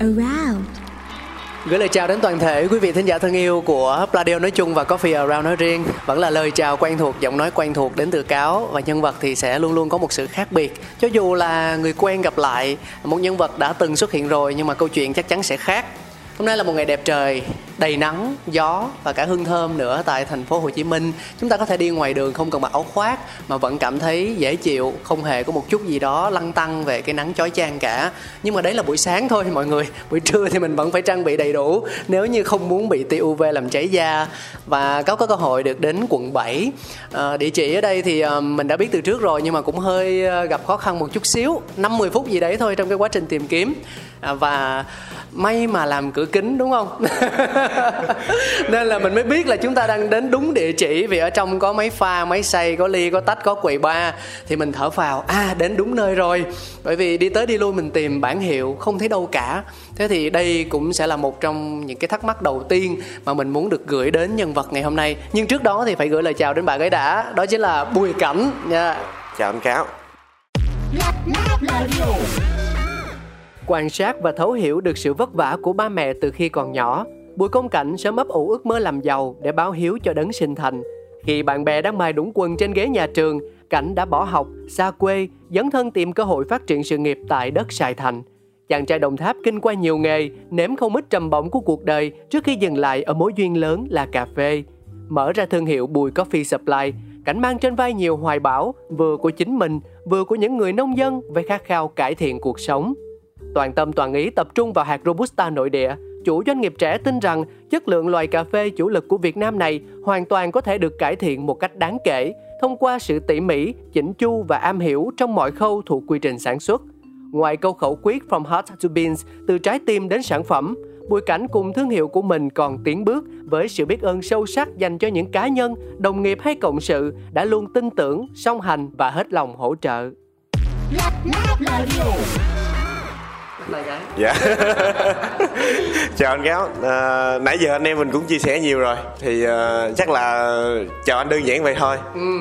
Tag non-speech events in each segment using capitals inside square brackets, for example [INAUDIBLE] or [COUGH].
around Gửi lời chào đến toàn thể quý vị thính giả thân yêu của Pladio nói chung và Coffee Around nói riêng. Vẫn là lời chào quen thuộc, giọng nói quen thuộc đến từ Cáo. Và nhân vật thì sẽ luôn luôn có một sự khác biệt. Cho dù là người quen gặp lại một nhân vật đã từng xuất hiện rồi Nhưng mà câu chuyện chắc chắn sẽ khác. Hôm nay là một ngày đẹp trời, đầy nắng, gió và cả hương thơm nữa tại thành phố Hồ Chí Minh. Chúng ta có thể đi ngoài đường không cần mặc áo khoác mà vẫn cảm thấy dễ chịu, không hề có một chút gì đó lăn tăng về cái nắng chói chang cả. Nhưng mà đấy là buổi sáng thôi mọi người. Buổi trưa thì mình vẫn phải trang bị đầy đủ nếu như không muốn bị tia UV làm cháy da. Và có có cơ hội được đến quận 7. À, ờ, địa chỉ ở đây thì ờ, mình đã biết từ trước rồi nhưng mà cũng hơi ờ, gặp khó khăn một chút xíu, 5 10 phút gì đấy thôi trong cái quá trình tìm kiếm. À, và may mà làm cửa kính đúng không? [LAUGHS] Nên là mình mới biết là chúng ta đang đến đúng địa chỉ vì ở trong có máy pha máy xay có ly có tách có quầy ba thì mình thở phào à đến đúng nơi rồi. Bởi vì đi tới đi lui mình tìm bản hiệu không thấy đâu cả. Thế thì đây cũng sẽ là một trong những cái thắc mắc đầu tiên mà mình muốn được gửi đến nhân vật ngày hôm nay. Nhưng trước đó thì phải gửi lời chào đến bạn ấy đã đó chính là bùi cảnh. Nha chào anh cáo quan sát và thấu hiểu được sự vất vả của ba mẹ từ khi còn nhỏ. Bùi công cảnh sớm ấp ủ ước mơ làm giàu để báo hiếu cho đấng sinh thành. Khi bạn bè đang mài đũng quần trên ghế nhà trường, cảnh đã bỏ học, xa quê, dấn thân tìm cơ hội phát triển sự nghiệp tại đất sài thành. Chàng trai đồng tháp kinh qua nhiều nghề, nếm không ít trầm bổng của cuộc đời trước khi dừng lại ở mối duyên lớn là cà phê. Mở ra thương hiệu bùi coffee supply, cảnh mang trên vai nhiều hoài bão, vừa của chính mình, vừa của những người nông dân, với khát khao cải thiện cuộc sống toàn tâm toàn ý tập trung vào hạt Robusta nội địa. Chủ doanh nghiệp trẻ tin rằng chất lượng loài cà phê chủ lực của Việt Nam này hoàn toàn có thể được cải thiện một cách đáng kể thông qua sự tỉ mỉ, chỉnh chu và am hiểu trong mọi khâu thuộc quy trình sản xuất. Ngoài câu khẩu quyết from heart to beans, từ trái tim đến sản phẩm, Bùi Cảnh cùng thương hiệu của mình còn tiến bước với sự biết ơn sâu sắc dành cho những cá nhân, đồng nghiệp hay cộng sự đã luôn tin tưởng, song hành và hết lòng hỗ trợ. Lời gái. dạ. [LAUGHS] Chào anh cáo à, nãy giờ anh em mình cũng chia sẻ nhiều rồi. Thì à, chắc là chào anh đơn giản vậy thôi.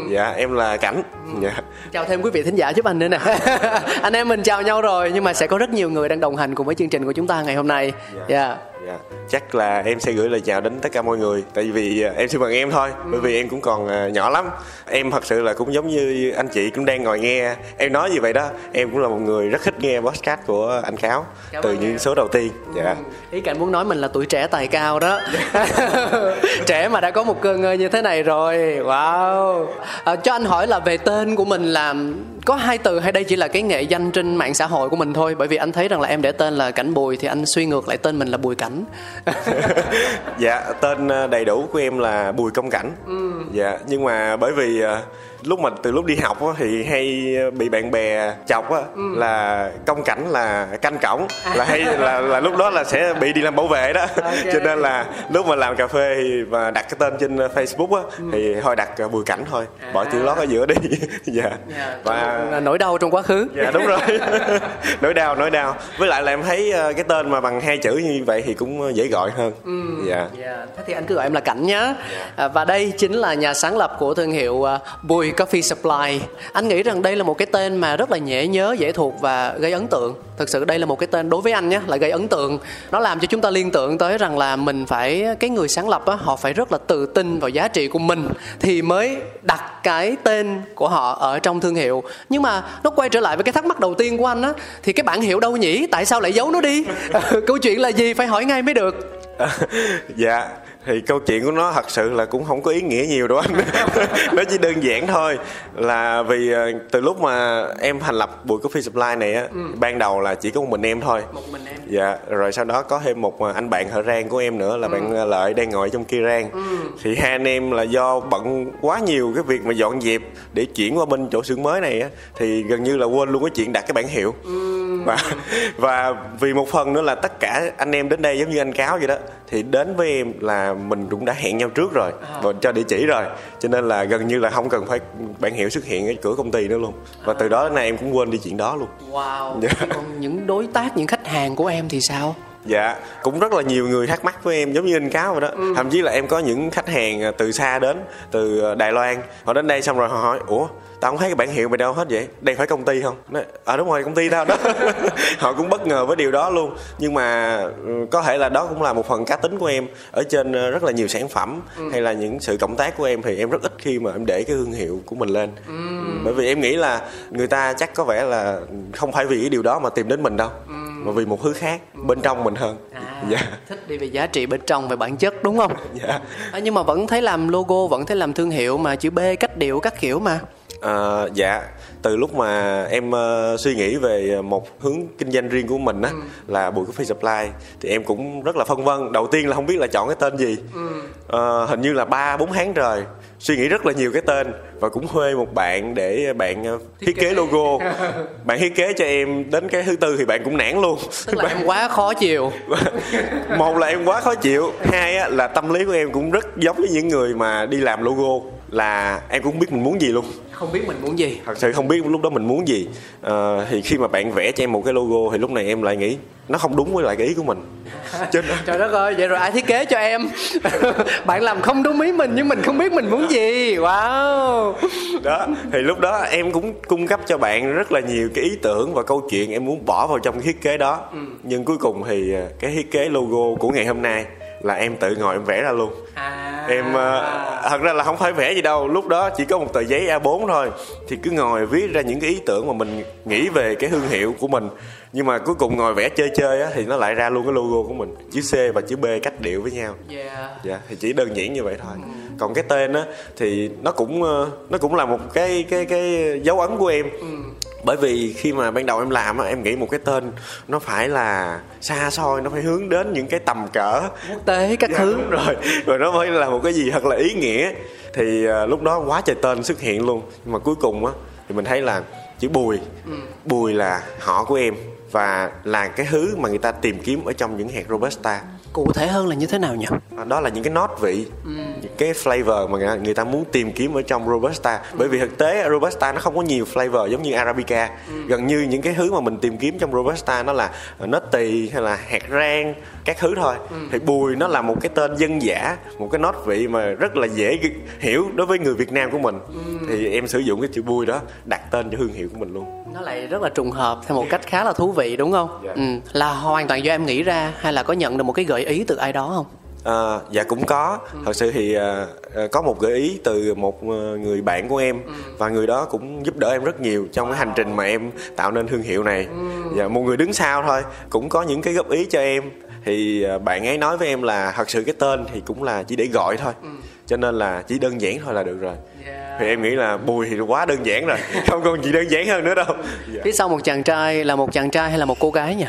Dạ em là cảnh. Dạ. Chào thêm quý vị thính giả giúp anh nữa nè. [LAUGHS] Anh em mình chào nhau rồi Nhưng mà sẽ có rất nhiều người đang đồng hành cùng với chương trình của chúng ta ngày hôm nay. Dạ. Dạ chắc là em sẽ gửi lời chào đến tất cả mọi người. Tại vì à, em xin bằng em thôi bởi vì em cũng còn à, nhỏ lắm. Em thật sự là cũng giống như anh chị cũng đang ngồi nghe. Em nói như vậy đó em cũng là một người rất thích nghe podcast của anh cáo Cảm từ những em. số đầu tiên. Dạ. Ý Cảnh muốn nói mình là tuổi trẻ tài cao đó. [LAUGHS] Trẻ mà đã có một cơ ngơi như thế này rồi. Wow. À, Cho anh hỏi là về tên của mình là Có hai từ hay đây chỉ là cái nghệ danh trên mạng xã hội của mình thôi? Bởi vì anh thấy rằng là em để tên là Cảnh Bùi Thì anh suy ngược lại tên mình là Bùi Cảnh [LAUGHS] dạ tên ờ, đầy đủ của em là bùi công cảnh. Dạ nhưng mà bởi vì ờ, lúc mà từ lúc đi học á, thì hay bị bạn bè chọc á, là công cảnh là canh cổng là hay là là lúc đó là sẽ bị đi làm bảo vệ đó. [LAUGHS] Cho nên là lúc mà làm cà phê thì và đặt cái tên trên Facebook á thì thôi đặt ờ, bùi cảnh thôi bỏ chữ lót ở giữa đi. [LAUGHS] Dạ. Và Và nỗi đau trong quá khứ. Dạ đúng rồi. [LAUGHS] Nỗi đau nỗi đau. Với lại là em thấy ờ, cái tên mà bằng hai chữ như vậy thì cũng dễ gọi hơn. Dạ. Dạ, thế thì anh cứ gọi em là Cảnh nhé. À, và đây chính là nhà sáng lập của thương hiệu à, Bùi Coffee Supply. Anh nghĩ rằng đây là một cái tên mà rất là dễ nhớ, dễ thuộc và gây ấn tượng. Thực sự đây là một cái tên đối với anh nhé, là gây ấn tượng. Nó làm cho chúng ta liên tưởng tới rằng là mình phải cái người sáng lập á, họ phải rất là tự tin vào giá trị của mình thì mới đặt cái tên của họ ở trong thương hiệu. Nhưng mà nó quay trở lại với cái thắc mắc đầu tiên của anh á, thì cái bản hiệu đâu nhỉ? Tại sao lại giấu nó đi? [LAUGHS] Câu chuyện là gì? Phải hỏi ngay mới được. [LAUGHS] dạ thì câu chuyện của nó thật sự là cũng không có ý nghĩa nhiều đâu anh [LAUGHS] nó chỉ đơn giản thôi là vì ờ, từ lúc mà em thành lập bụi coffee supply này á ừ. ban đầu là chỉ có một mình em thôi một mình em dạ rồi sau đó có thêm một ờ, anh bạn thợ rang của em nữa là ừ. bạn ờ, lợi đang ngồi trong kia rang ừ. thì hai anh em là do bận quá nhiều cái việc mà dọn dẹp để chuyển qua bên chỗ xưởng mới này á thì gần như là quên luôn cái chuyện đặt cái bản hiệu ừ. và và vì một phần nữa là tất cả anh em đến đây giống như anh cáo vậy đó thì đến với em là mình cũng đã hẹn nhau trước rồi à. và cho địa chỉ rồi. Cho nên là gần như là không cần phải bản hiệu xuất hiện ở cửa công ty nữa luôn. Và từ đó đến nay em cũng quên đi chuyện đó luôn. Wow. [LAUGHS] Dạ. còn những đối tác những khách hàng của em thì sao? Dạ cũng rất là nhiều người thắc mắc với em giống như anh cáo vậy đó. Ừ. thậm chí là em có những khách hàng à, từ xa đến từ à, đài loan. Họ đến đây xong rồi họ hỏi ủa tao không thấy cái bản hiệu mày đâu hết vậy đây phải công ty không nói à, đúng rồi công ty tao đó [LAUGHS] họ cũng bất ngờ với điều đó luôn nhưng mà ừ, có thể là đó cũng là một phần cá tính của em ở trên ờ, rất là nhiều sản phẩm ừ. hay là những sự cộng tác của em thì em rất ít khi mà em để cái thương hiệu của mình lên ừ. bởi vì em nghĩ là người ta chắc có vẻ là không phải vì cái điều đó mà tìm đến mình đâu ừ. mà vì một thứ khác bên trong mình hơn à, dạ. thích đi về giá trị bên trong về bản chất đúng không dạ. à, nhưng mà vẫn thấy làm logo vẫn thấy làm thương hiệu mà chữ b cách điệu các kiểu mà À, dạ. Từ lúc mà em uh, suy nghĩ về một hướng kinh doanh riêng của mình á ừ. là bùi coffee supply thì em cũng rất là phân vân. Đầu tiên là không biết là chọn cái tên gì. Ừ. à, hình như là ba bốn tháng trời suy nghĩ rất là nhiều cái tên và cũng thuê một bạn để bạn thiết, thiết kế logo. [LAUGHS] Bạn thiết kế cho em đến cái thứ tư thì bạn cũng nản luôn. Tức là bạn... em quá khó chịu. [LAUGHS] Một là em quá khó chịu. Hai á, là tâm lý của em cũng rất giống với những người mà đi làm logo là em cũng không biết mình muốn gì luôn. Không biết mình muốn gì. Thật sự không biết lúc đó mình muốn gì. À, thì khi mà bạn vẽ cho em một cái logo thì lúc này em lại nghĩ nó không đúng với lại cái ý của mình. [LAUGHS] Trên... trời đất ơi vậy rồi ai thiết kế cho em? [LAUGHS] Bạn làm không đúng ý mình nhưng mình không biết mình muốn gì. Wow. Đó thì lúc đó em cũng cung cấp cho bạn rất là nhiều cái ý tưởng và câu chuyện em muốn bỏ vào trong cái thiết kế đó. Ừ. nhưng cuối cùng thì à, cái thiết kế logo của ngày hôm nay là em tự ngồi em vẽ ra luôn à. em uh, thật ra là không phải vẽ gì đâu lúc đó chỉ có một tờ giấy A4 thôi thì cứ ngồi viết ra những cái ý tưởng mà mình nghĩ về cái thương hiệu của mình nhưng mà cuối cùng ngồi vẽ chơi chơi á thì nó lại ra luôn cái logo của mình chữ C và chữ B cách điệu với nhau yeah. dạ thì chỉ đơn giản như vậy thôi ừ. còn cái tên á thì nó cũng ờ, nó cũng là một cái cái cái dấu ấn của em ừ bởi vì khi mà ban đầu em làm á em nghĩ một cái tên nó phải là xa xôi nó phải hướng đến những cái tầm cỡ. Quốc tế các dạ, thứ. đúng rồi. Rồi nó mới là một cái gì thật là ý nghĩa. Thì uh, lúc đó quá trời tên xuất hiện luôn. Nhưng mà cuối cùng á thì mình thấy là chữ bùi. Ừ. bùi là họ của em và là cái thứ mà người ta tìm kiếm ở trong những hạt robusta cụ thể hơn là như thế nào nhỉ à, đó là những cái nốt vị ừ. những cái flavor mà người ta muốn tìm kiếm ở trong robusta ừ. bởi vì thực tế robusta nó không có nhiều flavor giống như arabica ừ. gần như những cái thứ mà mình tìm kiếm trong robusta nó là nốt tỳ hay là hạt rang các thứ thôi ừ. thì bùi nó là một cái tên dân dã một cái nốt vị mà rất là dễ hiểu đối với người việt nam của mình ừ. thì em sử dụng cái chữ bùi đó đặt tên cho thương hiệu của mình luôn nó lại rất là trùng hợp theo một cách khá là thú vị đúng không yeah. Dạ. ừ. là hoàn toàn do em nghĩ ra hay là có nhận được một cái gợi ý từ ai đó không À, dạ cũng có ừ. thật sự thì à, có một gợi ý từ một người bạn của em ừ. và người đó cũng giúp đỡ em rất nhiều trong cái hành trình mà em tạo nên thương hiệu này ừ. dạ một người đứng sau thôi cũng có những cái góp ý cho em thì à, bạn ấy nói với em là thật sự cái tên thì cũng là chỉ để gọi thôi ừ. cho nên là chỉ đơn giản thôi là được rồi yeah. Thì em nghĩ là bùi thì quá đơn giản rồi [LAUGHS] không còn gì đơn giản hơn nữa đâu. Yeah. phía sau một chàng trai là một chàng trai hay là một cô gái nhỉ?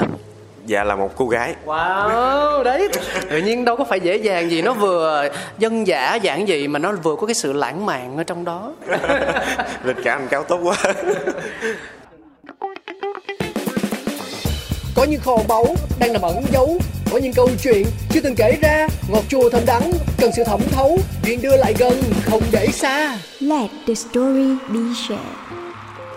Dạ là một cô gái. Wow đấy. [LAUGHS] Tự nhiên đâu có phải dễ dàng gì nó vừa dân dã giản dị mà nó vừa có cái sự lãng mạn ở trong đó. [LAUGHS] Lịch cả anh cáo tốt quá. Có những kho báu đang nằm ẩn giấu có những câu chuyện chưa từng kể ra. Ngọt chua thơm đắng cần sự thẩm thấu. Chuyện đưa lại gần không để xa. Let the story be shared.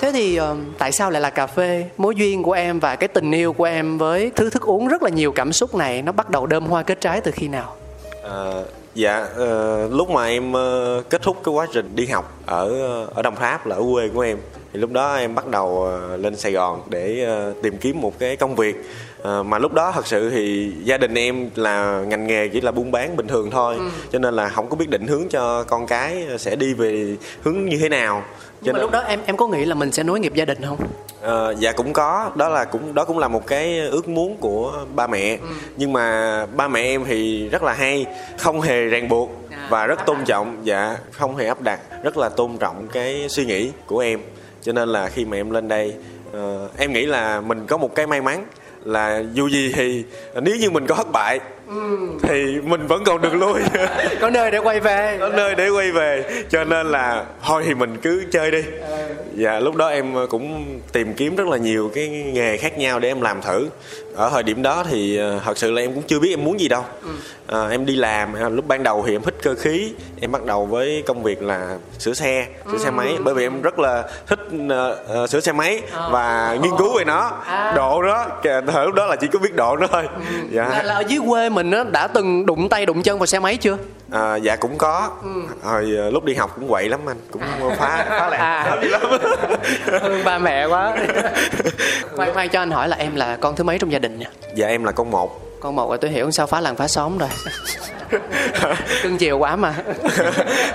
Thế thì uh, tại sao lại là cà phê? Mối duyên của em và cái tình yêu của em với thứ thức uống rất là nhiều cảm xúc này nó bắt đầu đơm hoa kết trái từ khi nào? Ờ, dạ ờ, lúc mà em ờ, kết thúc cái quá trình đi học ở ở Đồng Tháp là ở quê của em thì lúc đó em bắt đầu lên Sài Gòn để tìm kiếm một cái công việc Ờ, mà lúc đó thật sự thì gia đình em là ngành nghề chỉ là buôn bán bình thường thôi. Cho nên là không có biết định hướng cho con cái sẽ đi về hướng như thế nào. Nhưng mà lúc đó em em có nghĩ là mình sẽ nối nghiệp gia đình không? Ờ, dạ cũng có. Đó là cũng đó cũng là một cái ước muốn của ba mẹ. Nhưng mà ba mẹ em thì rất là hay không hề ràng buộc và rất tôn trọng. Dạ không hề áp đặt rất là tôn trọng cái suy nghĩ của em. Cho nên là khi mà em lên đây ờ, em nghĩ là mình có một cái may mắn là dù gì thì nếu như mình có thất bại thì mình vẫn còn đường lui. [LAUGHS] Có nơi để quay về. Có nơi để quay về. Cho nên là thôi thì mình cứ chơi đi. Dạ lúc đó em cũng tìm kiếm rất là nhiều cái nghề khác nhau để em làm thử. Ở thời điểm đó thì ờ, thật sự là em cũng chưa biết em muốn gì đâu. Ờ, em đi làm ờ, lúc ban đầu thì em thích cơ khí. Em bắt đầu với công việc là sửa xe sửa xe máy. Bởi vì em rất là thích ờ, ờ, sửa xe máy và nghiên cứu về nó. Độ đó thời lúc đó là chỉ có biết độ nó thôi. Dạ. Là, là ở dưới quê mình á đã từng đụng tay đụng chân vào xe máy chưa? À, dạ cũng có. Hồi ờ, lúc đi học cũng quậy lắm anh cũng phá phá lẹ [LAUGHS] À. lắm. [LAUGHS] thương ba mẹ quá. [LAUGHS] Khoan khoan cho anh hỏi là em là con thứ mấy trong gia đình nha dạ em là con một con một là tôi hiểu sao phá làng phá xóm rồi. [LAUGHS] Cưng chiều quá mà. [LAUGHS]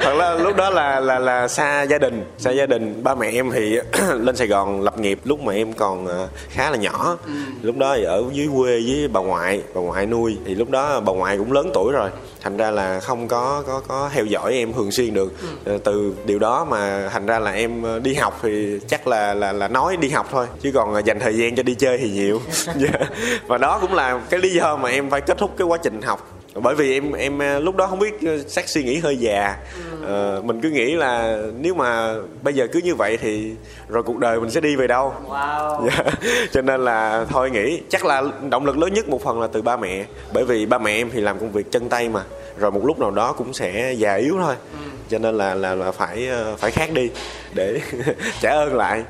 Thật là lúc đó là là là xa gia đình xa gia đình. Ba mẹ em thì [CLEARS THROAT] lên sài gòn lập nghiệp lúc mà em còn ờ, khá là nhỏ. Lúc đó thì ở dưới quê với bà ngoại bà ngoại nuôi. Thì lúc đó bà ngoại cũng lớn tuổi rồi thành ra là không có có có theo dõi em thường xuyên được. Ờ, từ điều đó mà thành ra là em ờ, đi học thì chắc là là là nói đi học thôi chứ còn ờ, dành thời gian cho đi chơi thì nhiều. [LAUGHS] Dạ. và đó cũng là cái lý do mà em phải kết thúc cái quá trình học bởi vì em em ờ, lúc đó không biết ờ, sắc suy nghĩ hơi già. Ờ, mình cứ nghĩ là nếu mà bây giờ cứ như vậy thì rồi cuộc đời mình sẽ đi về đâu. Wow. Dạ. [LAUGHS] cho nên là thôi nghĩ. Chắc là động lực lớn nhất một phần là từ ba mẹ. Bởi vì ba mẹ em thì làm công việc chân tay mà. Rồi một lúc nào đó cũng sẽ già yếu thôi. Cho nên là là là phải ờ, phải khác đi để [LAUGHS] trả ơn lại.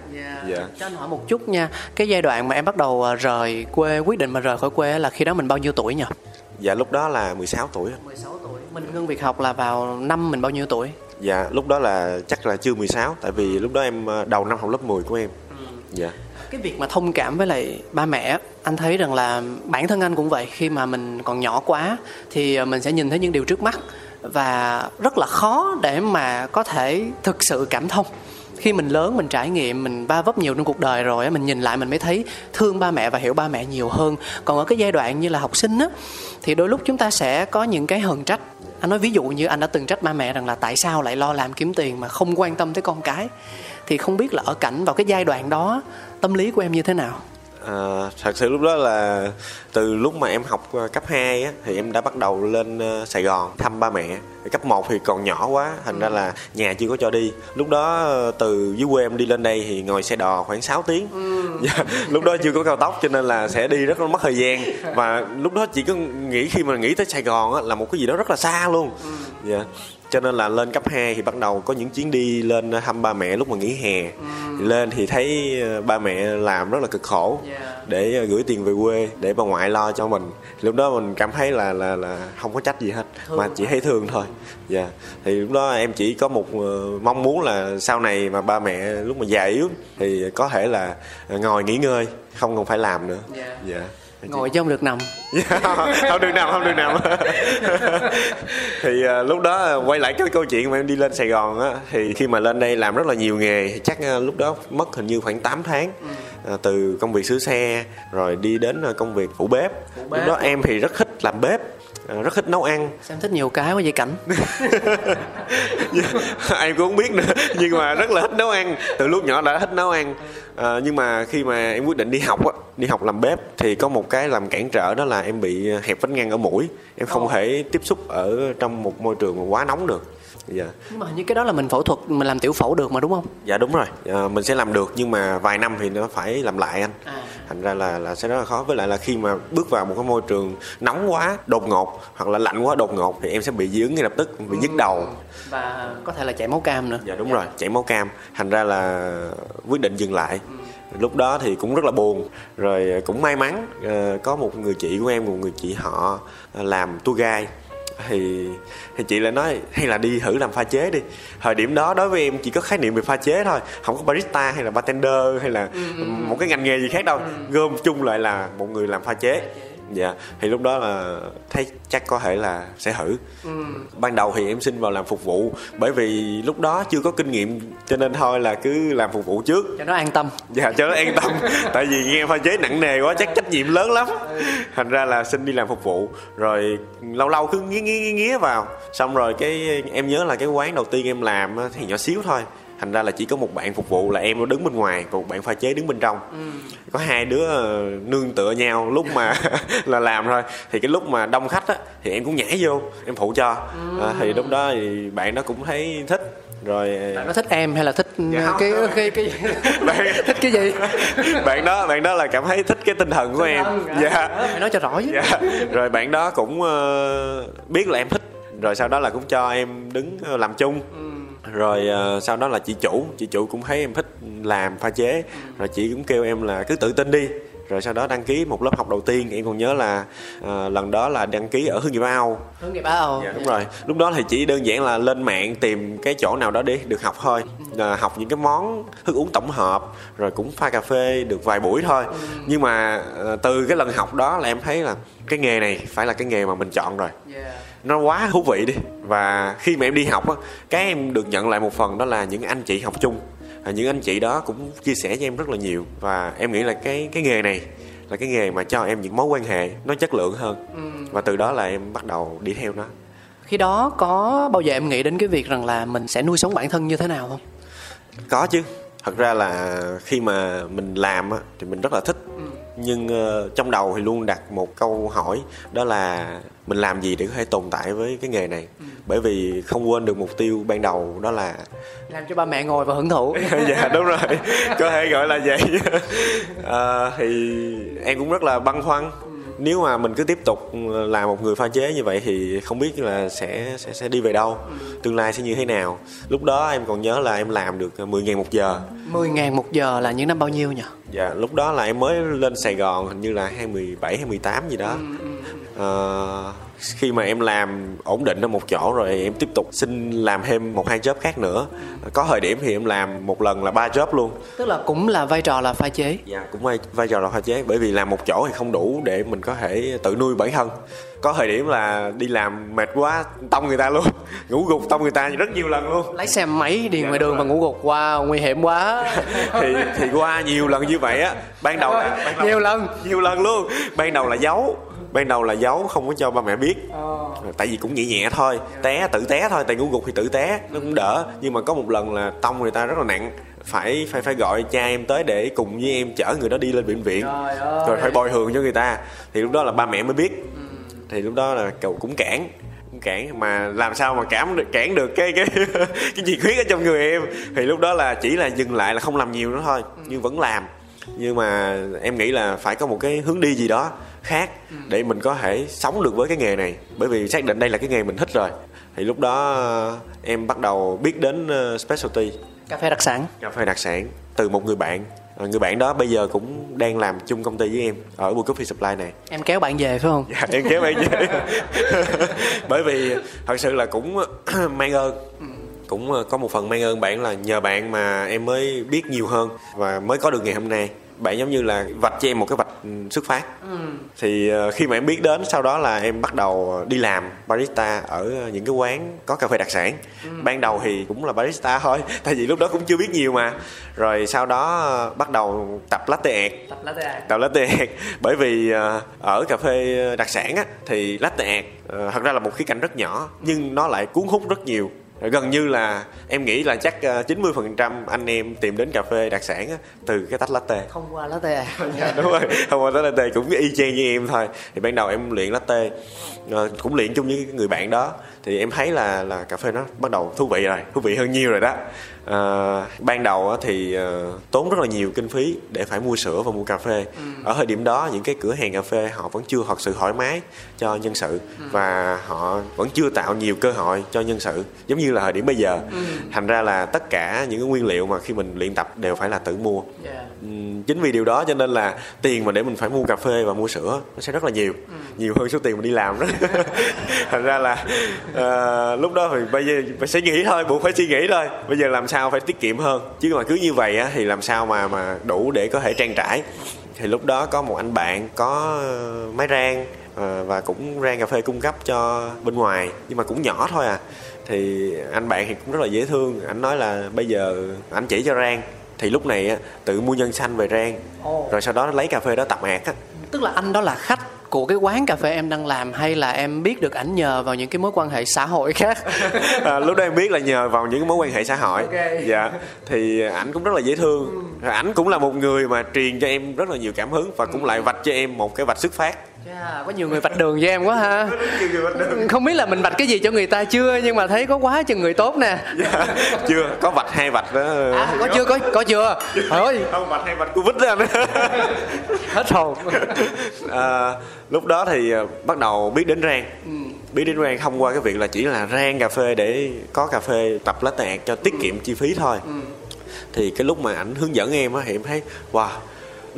Dạ. Cho anh hỏi một chút nha. Cái giai đoạn mà em bắt đầu à, rời quê quyết định mà rời khỏi quê là khi đó mình bao nhiêu tuổi nhỉ dạ lúc đó là 16 tuổi 16 tuổi. Mình ngưng việc học là vào năm mình bao nhiêu tuổi? Dạ lúc đó là chắc là chưa 16 tại vì lúc đó em ờ, đầu năm học lớp 10 của em. Dạ. Cái việc mà thông cảm với lại ba mẹ anh thấy rằng là bản thân anh cũng vậy. Khi mà mình còn nhỏ quá thì à, mình sẽ nhìn thấy những điều trước mắt và rất là khó để mà có thể thực sự cảm thông khi mình lớn mình trải nghiệm, mình va vấp nhiều trong cuộc đời rồi mình nhìn lại mình mới thấy thương ba mẹ và hiểu ba mẹ nhiều hơn. Còn ở cái giai đoạn như là học sinh á, thì đôi lúc chúng ta sẽ có những cái hờn trách. Anh nói ví dụ như anh đã từng trách ba mẹ rằng là tại sao lại lo làm kiếm tiền mà không quan tâm tới con cái. Thì không biết là ở cảnh vào cái giai đoạn đó, tâm lý của em như thế nào? À, thật sự lúc đó là từ lúc mà em học ờ, cấp 2 á, thì em đã bắt đầu lên ờ, Sài Gòn thăm ba mẹ. Cấp 1 thì còn nhỏ quá thành ra là nhà chưa có cho đi. Lúc đó từ dưới quê em đi lên đây thì ngồi xe đò khoảng 6 tiếng. [LAUGHS] Dạ, lúc đó chưa có cao tốc cho nên là sẽ đi rất là mất thời gian. Và lúc đó chỉ có nghĩ khi mà nghĩ tới Sài Gòn á, là một cái gì đó rất là xa luôn. Dạ cho nên là lên cấp 2 thì bắt đầu có những chuyến đi lên thăm ba mẹ lúc mà nghỉ hè. Thì lên thì thấy ờ, ba mẹ làm rất là cực khổ để ờ, gửi tiền về quê để bà ngoại lo cho mình. Lúc đó mình cảm thấy là là là không có trách gì hết mà chỉ thấy thương thôi. Dạ. Thì lúc đó em chỉ có một ờ, mong muốn là sau này mà ba mẹ lúc mà già yếu thì có thể là ngồi nghỉ ngơi không còn phải làm nữa. Dạ. dạ ngồi chứ [LAUGHS] không được nằm không được nằm không được nằm thì à, lúc đó à, quay lại cái câu chuyện mà em đi lên Sài Gòn á thì khi mà lên đây làm rất là nhiều nghề thì chắc à, lúc đó mất hình như khoảng 8 tháng à, từ công việc sửa xe rồi đi đến à, công việc phụ bếp. bếp. lúc đó em thì rất thích làm bếp à, rất thích nấu ăn. Xem thích nhiều cái quá vậy cảnh? [LAUGHS] Em cũng không biết nữa nhưng mà rất là thích nấu ăn. Từ lúc nhỏ đã thích nấu ăn. À, nhưng mà khi mà em quyết định đi học á đi học làm bếp thì có một cái làm cản trở đó là em bị hẹp vách ngăn ở mũi. Em không thể tiếp xúc ở trong một môi trường mà quá nóng được dạ. Nhưng mà hình như cái đó là mình phẫu thuật mình làm tiểu phẫu được mà đúng không? Dạ đúng rồi. À, mình sẽ làm được nhưng mà vài năm thì nó phải làm lại anh. À. thành ra là là sẽ rất là khó. Với lại là khi mà bước vào một cái môi trường nóng quá đột ngột hoặc là lạnh quá đột ngột thì em sẽ bị dị ứng ngay lập tức bị nhức đầu. Và có thể là chảy máu cam nữa. Dạ đúng rồi. Chảy máu cam. Thành ra là quyết định dừng lại. Lúc đó thì cũng rất là buồn. Rồi cũng may mắn ờ, có một người chị của em một người chị họ làm tour guide thì thì chị lại nói hay là đi thử làm pha chế đi. Thời điểm đó đối với em chỉ có khái niệm về pha chế thôi không có barista hay là bartender hay là một cái ngành nghề gì khác đâu. Gom chung lại là một người làm pha chế dạ thì lúc đó là thấy chắc có thể là sẽ thử. Ban đầu thì em xin vào làm phục vụ bởi vì lúc đó chưa có kinh nghiệm cho nên thôi là cứ làm phục vụ trước. Cho nó an tâm. Dạ cho nó an tâm. [LAUGHS] Tại vì nghe pha chế nặng nề quá chắc trách nhiệm lớn lắm. Thành ra là xin đi làm phục vụ rồi lâu lâu cứ nghía nghía nghía vào. Xong rồi cái em nhớ là cái quán đầu tiên em làm á, thì nhỏ xíu thôi thành ra là chỉ có một bạn phục vụ là em đứng bên ngoài và một bạn pha chế đứng bên trong. Có hai đứa ờ, nương tựa nhau lúc mà [LAUGHS] là làm thôi. Thì cái lúc mà đông khách á thì em cũng nhảy vô em phụ cho. À, thì lúc đó thì bạn đó cũng thấy thích rồi nó thích em hay là thích Dạ. không. cái, cái cái bạn [LAUGHS] [LAUGHS] thích cái gì? Bạn đó bạn đó là cảm thấy thích cái tinh thần của em. dạ. Phải nói cho rõ chứ. Dạ. Rồi bạn đó cũng ờ, biết là em thích rồi sau đó là cũng cho em đứng ờ, làm chung rồi ờ, sau đó là chị chủ. Chị chủ cũng thấy em thích làm pha chế. Rồi chị cũng kêu em là cứ tự tin đi. Rồi sau đó đăng ký một lớp học đầu tiên. Em còn nhớ là ờ, lần đó là đăng ký ở hương nghiệp Á Âu hướng nghiệp Âu dạ đúng rồi. Lúc đó thì chỉ đơn giản là lên mạng tìm cái chỗ nào đó để được học thôi. À, học những cái món thức uống tổng hợp rồi cũng pha cà phê được vài buổi thôi. Nhưng mà à, từ cái lần học đó là em thấy là cái nghề này phải là cái nghề mà mình chọn rồi nó quá thú vị đi. Và khi mà em đi học á cái em được nhận lại một phần đó là những anh chị học chung. À, những anh chị đó cũng chia sẻ cho em rất là nhiều. Và em nghĩ là cái cái nghề này là cái nghề mà cho em những mối quan hệ nó chất lượng hơn. Và từ đó là em bắt đầu đi theo nó. Khi đó có bao giờ em nghĩ đến cái việc rằng là mình sẽ nuôi sống bản thân như thế nào không? Có chứ. Thật ra là khi mà mình làm á thì mình rất là thích nhưng ờ, trong đầu thì luôn đặt một câu hỏi đó là mình làm gì để có thể tồn tại với cái nghề này? Bởi vì không quên được mục tiêu ban đầu đó là làm cho ba mẹ ngồi và hưởng thụ. [LAUGHS] Dạ đúng rồi. Có thể gọi là vậy. [LAUGHS] Ờ, thì em cũng rất là băn khoăn nếu mà mình cứ tiếp tục là một người pha chế như vậy thì không biết là sẽ sẽ sẽ đi về đâu. Tương lai sẽ như thế nào? Lúc đó em còn nhớ là em làm được 10 ngàn một giờ. 10 ngàn một giờ là những năm bao nhiêu nhỉ? Dạ, lúc đó là em mới lên Sài Gòn hình như là 2017 hay 18 gì đó. Ờ, khi mà em làm ổn định ở một chỗ rồi em tiếp tục xin làm thêm một hai job khác nữa. Có thời điểm thì em làm một lần là ba job luôn. tức là cũng là vai trò là pha chế Dạ, cũng vai, vai trò là pha chế bởi vì làm một chỗ thì không đủ để mình có thể tự nuôi bản thân. Có thời điểm là đi làm mệt quá tông người ta luôn, [LAUGHS] ngủ gục tông người ta rất nhiều lần luôn. lấy xe máy đi ngoài đường và ngủ gục wow nguy hiểm quá [LAUGHS] thì thì qua nhiều lần như vậy á ban đầu là ban đầu, Nhiều lần? nhiều lần luôn ban đầu là giấu ban đầu là giấu không có cho ba mẹ biết. Tại vì cũng nhẹ nhẹ thôi té tự té thôi tại ngủ gục thì tự té nó cũng đỡ. Nhưng mà có một lần là tông người ta rất là nặng phải phải phải gọi cha em tới để cùng với em chở người đó đi lên bệnh viện. Rồi phải bồi thường cho người ta. Thì lúc đó là ba mẹ mới biết. Thì lúc đó là cậu cũng cản cũng cản. Mà làm sao mà cản được cản được cái cái [LAUGHS] cái nhiệt huyết ở trong người em? Thì lúc đó là chỉ là dừng lại là không làm nhiều nữa thôi nhưng vẫn làm. Nhưng mà em nghĩ là phải có một cái hướng đi gì đó khác để mình có thể sống được với cái nghề này. Bởi vì xác định đây là cái nghề mình thích rồi. Thì lúc đó ờ, em bắt đầu biết đến ờ, specialty. Cà phê đặc sản. Cà phê đặc sản từ một người bạn. Ờ, người bạn đó bây giờ cũng đang làm chung công ty với em ở Blue Coffee Supply này. Em kéo bạn về phải không? Dạ em kéo bạn về. [LAUGHS] Bởi vì thật sự là cũng [CLEARS THROAT] mang ơn. Cũng có một phần mang ơn bạn là nhờ bạn mà em mới biết nhiều hơn và mới có được ngày hôm nay bạn giống như là vạch cho em một cái vạch ừ, xuất phát. Thì ờ, khi mà em biết đến sau đó là em bắt đầu đi làm barista ở những cái quán có cà phê đặc sản. Ban đầu thì cũng là barista thôi [LAUGHS] tại vì lúc đó cũng chưa biết nhiều mà. Rồi sau đó ờ, bắt đầu tập latte art. Tập latte art. [LAUGHS] Bởi vì ờ, ở cà phê đặc sản á, thì latte art ờ, thật ra là một khía cạnh rất nhỏ nhưng nó lại cuốn hút rất nhiều gần như là em nghĩ là chắc ờ, 90% anh em tìm đến cà phê đặc sản á, từ cái tách latte. Không qua lá tê [LAUGHS] Dạ, đúng rồi không qua tách latte cũng y chang như em thôi. Thì ban đầu em luyện latte ờ, cũng luyện chung với người bạn đó. Thì em thấy là là cà phê nó bắt đầu thú vị rồi thú vị hơn nhiều rồi đó à, ban đầu thì ờ, tốn rất là nhiều kinh phí để phải mua sữa và mua cà phê. Ở thời điểm đó những cái cửa hàng cà phê họ vẫn chưa thật sự thoải mái cho nhân sự và họ vẫn chưa tạo nhiều cơ hội cho nhân sự giống như là thời điểm bây giờ. Thành ra là tất cả những cái nguyên liệu mà khi mình luyện tập đều phải là tự mua. Ừm, chính vì điều đó cho nên là tiền mà để mình phải mua cà phê và mua sữa nó sẽ rất là nhiều nhiều hơn số tiền mình đi làm đó. [LAUGHS] Thành ra là ờ, lúc đó thì bây giờ phải suy nghĩ thôi buộc phải suy nghĩ thôi. Bây giờ làm sao phải tiết kiệm hơn? Chứ mà cứ như vậy á thì làm sao mà mà đủ để có thể trang trải. Thì lúc đó có một anh bạn có ờ, máy rang ờ, và cũng rang cà phê cung cấp cho bên ngoài nhưng mà cũng nhỏ thôi à. Thì anh bạn thì cũng rất là dễ thương. Anh nói là bây giờ anh chỉ cho rang. Thì lúc này á, tự mua nhân xanh về rang. Rồi sau đó lấy cà phê đó tập ạt á. Tức là anh đó là khách của cái quán cà phê em đang làm hay là em biết được ảnh nhờ vào những cái mối quan hệ xã hội khác? [LAUGHS] À, lúc đó em biết là nhờ vào những mối quan hệ xã hội. Ok. dạ. Thì ảnh cũng rất là dễ thương. Ảnh cũng là một người mà truyền cho em rất là nhiều cảm hứng và cũng lại vạch cho em một cái vạch xuất phát Chà, có nhiều người vạch đường cho em quá ha. Không biết là mình vạch cái gì cho người ta chưa nhưng mà thấy có quá chừng người tốt nè. Dạ, chưa. Có vạch hai vạch đó. À, có chưa có có chưa? Ơi. Không vạch hai vạch covid đó anh hết hồn. [LAUGHS] À, lúc đó thì à, bắt đầu biết đến rang. Biết đến rang thông qua cái việc là chỉ là rang cà phê để có cà phê tập lá tẹt cho tiết kiệm chi phí thôi. Thì cái lúc mà ảnh hướng dẫn em á thì em thấy wow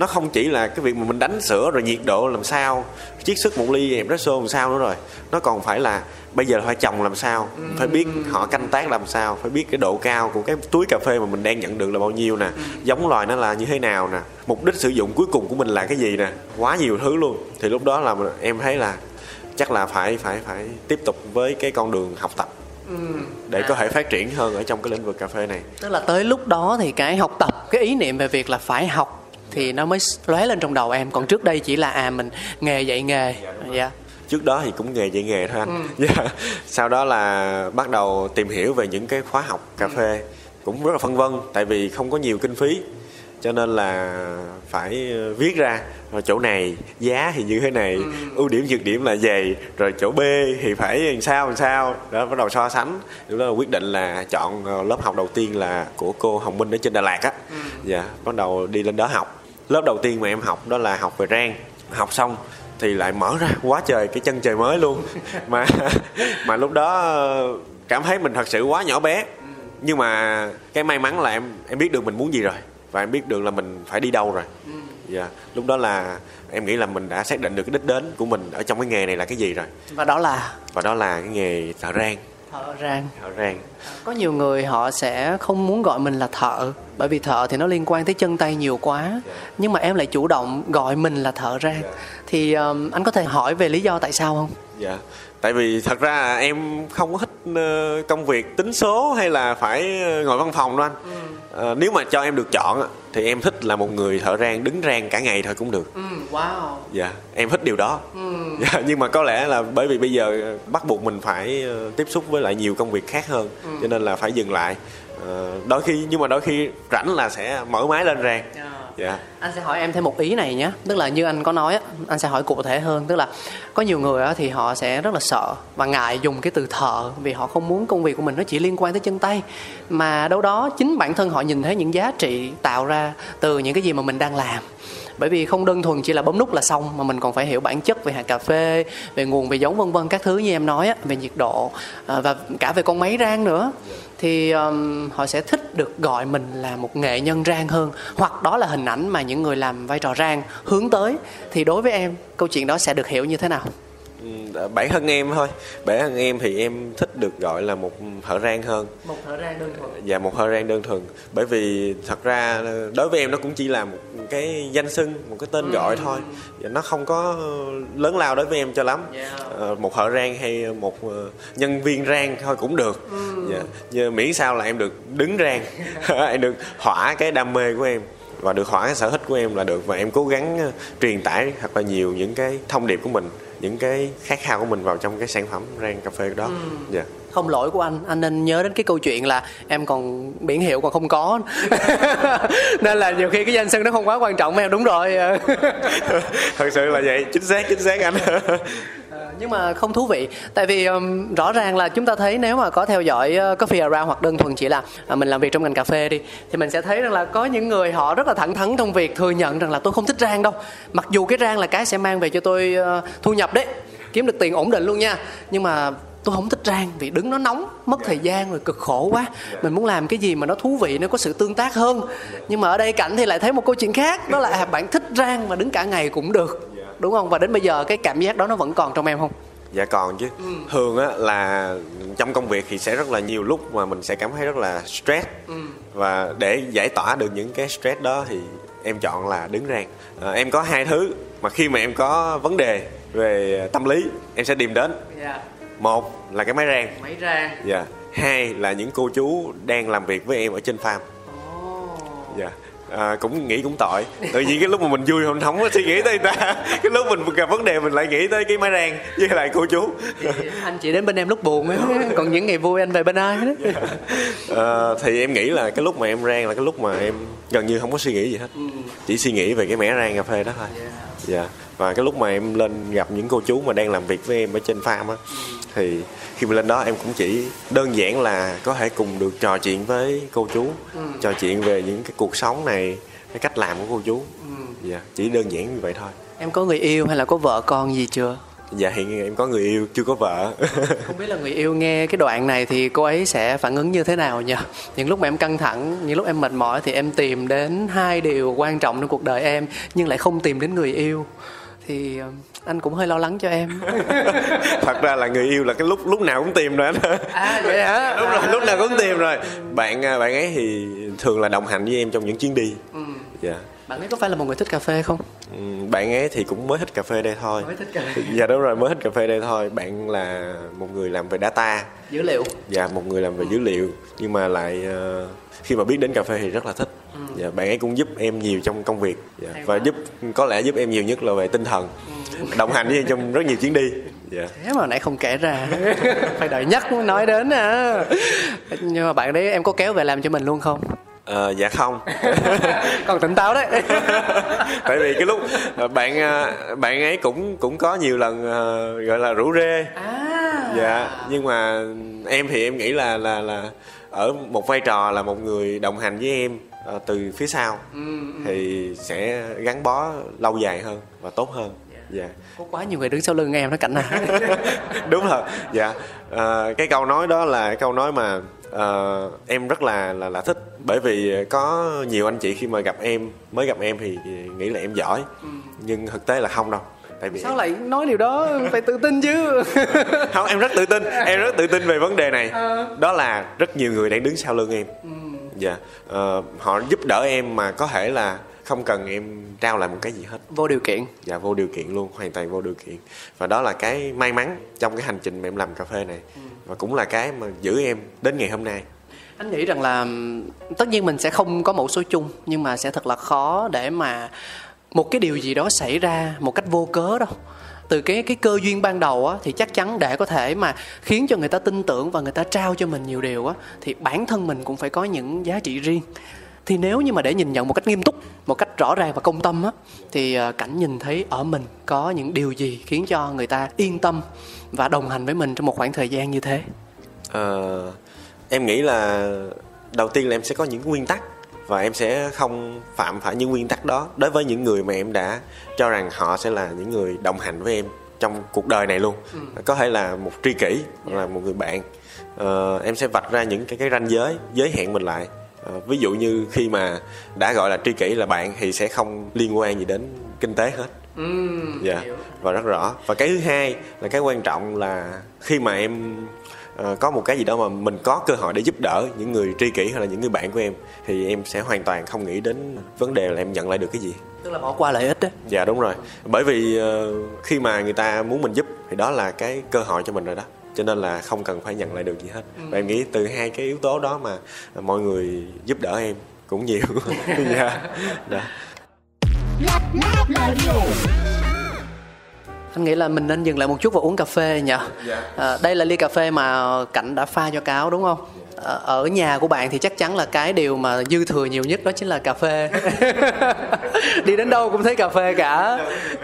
nó không chỉ là cái việc mà mình đánh sữa rồi nhiệt độ làm sao chiết xuất một ly espresso làm sao nữa rồi. Nó còn phải là bây giờ phải trồng làm sao phải biết họ canh tác làm sao phải biết cái độ cao của cái túi cà phê mà mình đang nhận được là bao nhiêu nè. Giống loài nó là như thế nào nè. Mục đích sử dụng cuối cùng của mình là cái gì nè. Quá nhiều thứ luôn. Thì lúc đó là em thấy là chắc là phải phải phải tiếp tục với cái con đường học tập để có thể phát triển hơn ở trong cái lĩnh vực cà phê này. Tức là tới lúc đó thì cái học tập cái ý niệm về việc là phải học thì nó mới lóe lên trong đầu em. Còn trước đây chỉ là à mình nghề dạy nghề. Dạ trước đó thì cũng nghề dạy nghề thôi anh. [LAUGHS] Dạ. sau đó là bắt đầu tìm hiểu về những cái khóa học cà phê. Cũng rất là phân vân tại vì không có nhiều kinh phí. Cho nên là phải ờ, viết ra. Rồi chỗ này giá thì như thế này ưu điểm nhược điểm là gì rồi chỗ b thì phải làm sao làm sao. Đó bắt đầu so sánh. Lúc đó là quyết định là chọn ờ, lớp học đầu tiên là của cô hồng minh ở trên đà lạt á. Dạ bắt đầu đi lên đó học lớp đầu tiên mà em học đó là học về rang. Học xong thì lại mở ra quá trời cái chân trời mới luôn. Mà [LAUGHS] mà lúc đó ờ, cảm thấy mình thật sự quá nhỏ bé. Nhưng mà cái may mắn là em em biết được mình muốn gì rồi. Và em biết được là mình phải đi đâu rồi. Dạ lúc đó là em nghĩ là mình đã xác định được cái đích đến của mình ở trong cái nghề này là cái gì rồi. Và đó là? Và đó là cái nghề thợ rang thợ rang thợ rang có nhiều người họ sẽ không muốn gọi mình là thợ bởi vì thợ thì nó liên quan tới chân tay nhiều quá. Nhưng mà em lại chủ động gọi mình là thợ rang thì um, anh có thể hỏi về lý do tại sao không? Dạ tại vì thật ra em không có thích ờ, công việc tính số hay là phải ờ, ngồi văn phòng đâu anh. Ờ, nếu mà cho em được chọn thì em thích là một người thợ rang đứng rang cả ngày thôi cũng được. Ừ, wow. Dạ em thích điều đó. [LAUGHS] Dạ, nhưng mà có lẽ là bởi vì bây giờ bắt buộc mình phải tiếp xúc với lại nhiều công việc khác hơn cho nên là phải dừng lại. Ờ, đôi khi nhưng mà đôi khi rảnh là sẽ mở máy lên rang dạ. Anh sẽ hỏi em thêm một ý này nhé. Tức là như anh có nói anh sẽ hỏi cụ thể hơn. Tức là có nhiều người thì họ sẽ rất là sợ và ngại dùng cái từ thợ vì họ không muốn công việc của mình nó chỉ liên quan tới chân tay. Mà đâu đó chính bản thân họ nhìn thấy những giá trị tạo ra từ những cái gì mà mình đang làm. Bởi vì không đơn thuần chỉ là bấm nút là xong, mà mình còn phải hiểu bản chất về hạt cà phê, về nguồn, về giống, vân vân các thứ như em nói về nhiệt độ à, và cả về con máy rang nữa thì um, họ sẽ thích được gọi mình là một nghệ nhân rang hơn. Hoặc đó là hình ảnh mà những người làm vai trò rang hướng tới. Thì đối với em câu chuyện đó sẽ được hiểu như thế nào? Bản thân em thôi. Bản thân em thì em thích được gọi là một thợ rang hơn. Một thợ rang đơn thuần. Và một thợ rang đơn thuần. Bởi vì thật ra đối với em nó cũng chỉ là một cái danh xưng một cái tên gọi thôi. Và nó không có lớn lao đối với em cho lắm. Yeah. Ờ, một thợ rang hay một ờ, nhân viên rang thôi cũng được. Dạ. Nhưng miễn sao là em được đứng rang [LAUGHS] [LAUGHS] em được hỏa cái đam mê của em và được hỏa cái sở thích của em là được. Và em cố gắng ờ, truyền tải thật là nhiều những cái thông điệp của mình những cái khát khao của mình vào trong cái sản phẩm rang cà phê đó. Dạ không lỗi của anh. Anh nên nhớ đến cái câu chuyện là em còn biển hiệu còn không có. [LAUGHS] Nên là nhiều khi cái danh xưng nó không quá quan trọng em đúng rồi. [LAUGHS] Thật sự là vậy. Chính xác chính xác anh. [LAUGHS] Nhưng mà không thú vị. Tại vì um, rõ ràng là chúng ta thấy nếu mà có theo dõi uh, coffee around hoặc đơn thuần chỉ là uh, mình làm việc trong ngành cà phê đi thì mình sẽ thấy rằng là có những người họ rất là thẳng thắn trong việc thừa nhận rằng là tôi không thích rang đâu. Mặc dù cái rang là cái sẽ mang về cho tôi uh, thu nhập đấy kiếm được tiền ổn định luôn nha. Nhưng mà tôi không thích rang vì đứng nó nóng mất thời gian rồi cực khổ quá. Mình muốn làm cái gì mà nó thú vị nó có sự tương tác hơn. Nhưng mà ở đây cảnh thì lại thấy một câu chuyện khác đó là à, bạn thích rang mà đứng cả ngày cũng được. Đúng không? Và đến bây giờ cái cảm giác đó nó vẫn còn trong em không? Dạ còn chứ. Ừ. thường á là trong công việc thì sẽ rất là nhiều lúc mà mình sẽ cảm thấy rất là stress. Ừ. và để giải tỏa được những cái stress đó thì em chọn là đứng rang. À, em có hai thứ mà khi mà em có vấn đề về tâm lý em sẽ tìm đến. Yeah. Dạ. một là cái máy rang. Máy rang. Dạ. Hai là những cô chú đang làm việc với em ở trên farm. Oh. dạ. À, cũng nghĩ cũng tội. Tự nhiên cái lúc mà mình vui mình không có suy nghĩ tới người ta. [LAUGHS] Cái lúc mình gặp vấn đề mình lại nghĩ tới cái máy rang với lại cô chú. Anh chỉ đến bên em lúc buồn ấy [LAUGHS] còn những ngày vui anh về bên ai đó. À, thì em nghĩ là cái lúc mà em rang là cái lúc mà em gần như không có suy nghĩ gì hết. Ừ. chỉ suy nghĩ về cái mẻ rang cà phê đó thôi. Dạ. Yeah. Và cái lúc mà em lên gặp những cô chú mà đang làm việc với em ở trên farm á thì khi mà lên đó em cũng chỉ đơn giản là có thể cùng được trò chuyện với cô chú ừ. trò chuyện về những cái cuộc sống này cái cách làm của cô chú. Ừ. dạ chỉ đơn giản như vậy thôi. Em có người yêu hay là có vợ con gì chưa? Dạ hiện em có người yêu chưa có vợ. [LAUGHS] Không biết là người yêu nghe cái đoạn này thì cô ấy sẽ phản ứng như thế nào nhỉ những lúc mà em căng thẳng những lúc em mệt mỏi thì em tìm đến hai điều quan trọng trong cuộc đời em nhưng lại không tìm đến người yêu thì ờ, anh cũng hơi lo lắng cho em. [LAUGHS] Thật ra là người yêu là cái lúc lúc nào cũng tìm rồi anh. À vậy hả? [LAUGHS] Lúc rồi lúc nào cũng tìm rồi. Bạn à, bạn ấy thì thường là đồng hành với em trong những chuyến đi. Ừ. dạ. Bạn ấy có phải là một người thích cà phê không? Ừ, bạn ấy thì cũng mới thích cà phê đây thôi. Mới thích cà phê. Dạ đúng rồi mới thích cà phê đây thôi. Bạn là một người làm về data. Dữ liệu. Dạ một người làm về dữ liệu. Nhưng mà lại uh, khi mà biết đến cà phê thì rất là thích. Ừ. dạ bạn ấy cũng giúp em nhiều trong công việc. Dạ, và giúp có lẽ giúp em nhiều nhất là về tinh thần. Ừ. đồng hành với em trong rất nhiều chuyến đi. Dạ. thế mà nãy không kể ra. [LAUGHS] Phải đợi nhắc nói đến à nhưng mà bạn đấy em có kéo về làm cho mình luôn không? Ờ, dạ không. [LAUGHS] Còn tỉnh táo đấy. [LAUGHS] Tại vì cái lúc ờ, bạn ờ, bạn ấy cũng cũng có nhiều lần gọi là rủ rê. À. dạ nhưng mà em thì em nghĩ là là là ở một vai trò là một người đồng hành với em uh, từ phía sau ừ, ừ. thì sẽ gắn bó lâu dài hơn và tốt hơn. Dạ. Có quá nhiều người đứng sau lưng em nó cảnh nào [LAUGHS] đúng rồi. Dạ. À, cái câu nói đó là câu nói mà uh, em rất là là là thích. Bởi vì có nhiều anh chị khi mà gặp em mới gặp em thì nghĩ là em giỏi. Ừ. nhưng thực tế là không đâu tại vì sao lại nói điều đó? Phải tự tin chứ. [LAUGHS] Không em rất tự tin. Em rất tự tin về vấn đề này. À. đó là rất nhiều người đang đứng sau lưng em. Ừ. dạ. Uh, họ giúp đỡ em mà có thể là không cần em trao lại một cái gì hết. Vô điều kiện. Dạ vô điều kiện luôn hoàn toàn vô điều kiện. Và đó là cái may mắn trong cái hành trình mà em làm cà phê này. Ừ. và cũng là cái mà giữ em đến ngày hôm nay. Anh nghĩ rằng là tất nhiên mình sẽ không có mẫu số chung nhưng mà sẽ thật là khó để mà một cái điều gì đó xảy ra một cách vô cớ đâu từ cái cái cơ duyên ban đầu á thì chắc chắn để có thể mà khiến cho người ta tin tưởng và người ta trao cho mình nhiều điều á thì bản thân mình cũng phải có những giá trị riêng. Thì nếu như mà để nhìn nhận một cách nghiêm túc một cách rõ ràng và công tâm á thì ờ, cảnh nhìn thấy ở mình có những điều gì khiến cho người ta yên tâm và đồng hành với mình trong một khoảng thời gian như thế? À, em nghĩ là đầu tiên là em sẽ có những nguyên tắc và em sẽ không phạm phải những nguyên tắc đó. Đối với những người mà em đã cho rằng họ sẽ là những người đồng hành với em trong cuộc đời này luôn. Ừ. có thể là một tri kỷ hoặc là một người bạn. Uh, em sẽ vạch ra những cái cái ranh giới giới hạn mình lại. Uh, ví dụ như khi mà đã gọi là tri kỷ là bạn thì sẽ không liên quan gì đến kinh tế hết. Ừ, dạ và rất rõ. Và cái thứ hai là cái quan trọng là khi mà em có một cái gì đó mà mình có cơ hội để giúp đỡ những người tri kỷ hay là những người bạn của em thì em sẽ hoàn toàn không nghĩ đến vấn đề là em nhận lại được cái gì. Tức là bỏ qua lợi ích đấy dạ đúng rồi. Bởi vì uh, khi mà người ta muốn mình giúp thì đó là cái cơ hội cho mình rồi đó. Cho nên là không cần phải nhận lại được gì hết. Ừ. và em nghĩ từ hai cái yếu tố đó mà mọi người giúp đỡ em cũng nhiều. [LAUGHS] Dạ. Đó anh nghĩ là mình nên dừng lại một chút và uống cà phê nhỉ? Dạ. à, đây là ly cà phê mà cảnh đã pha cho cáo đúng không? À, ở nhà của bạn thì chắc chắn là cái điều mà dư thừa nhiều nhất đó chính là cà phê. [LAUGHS] Đi đến đâu cũng thấy cà phê cả.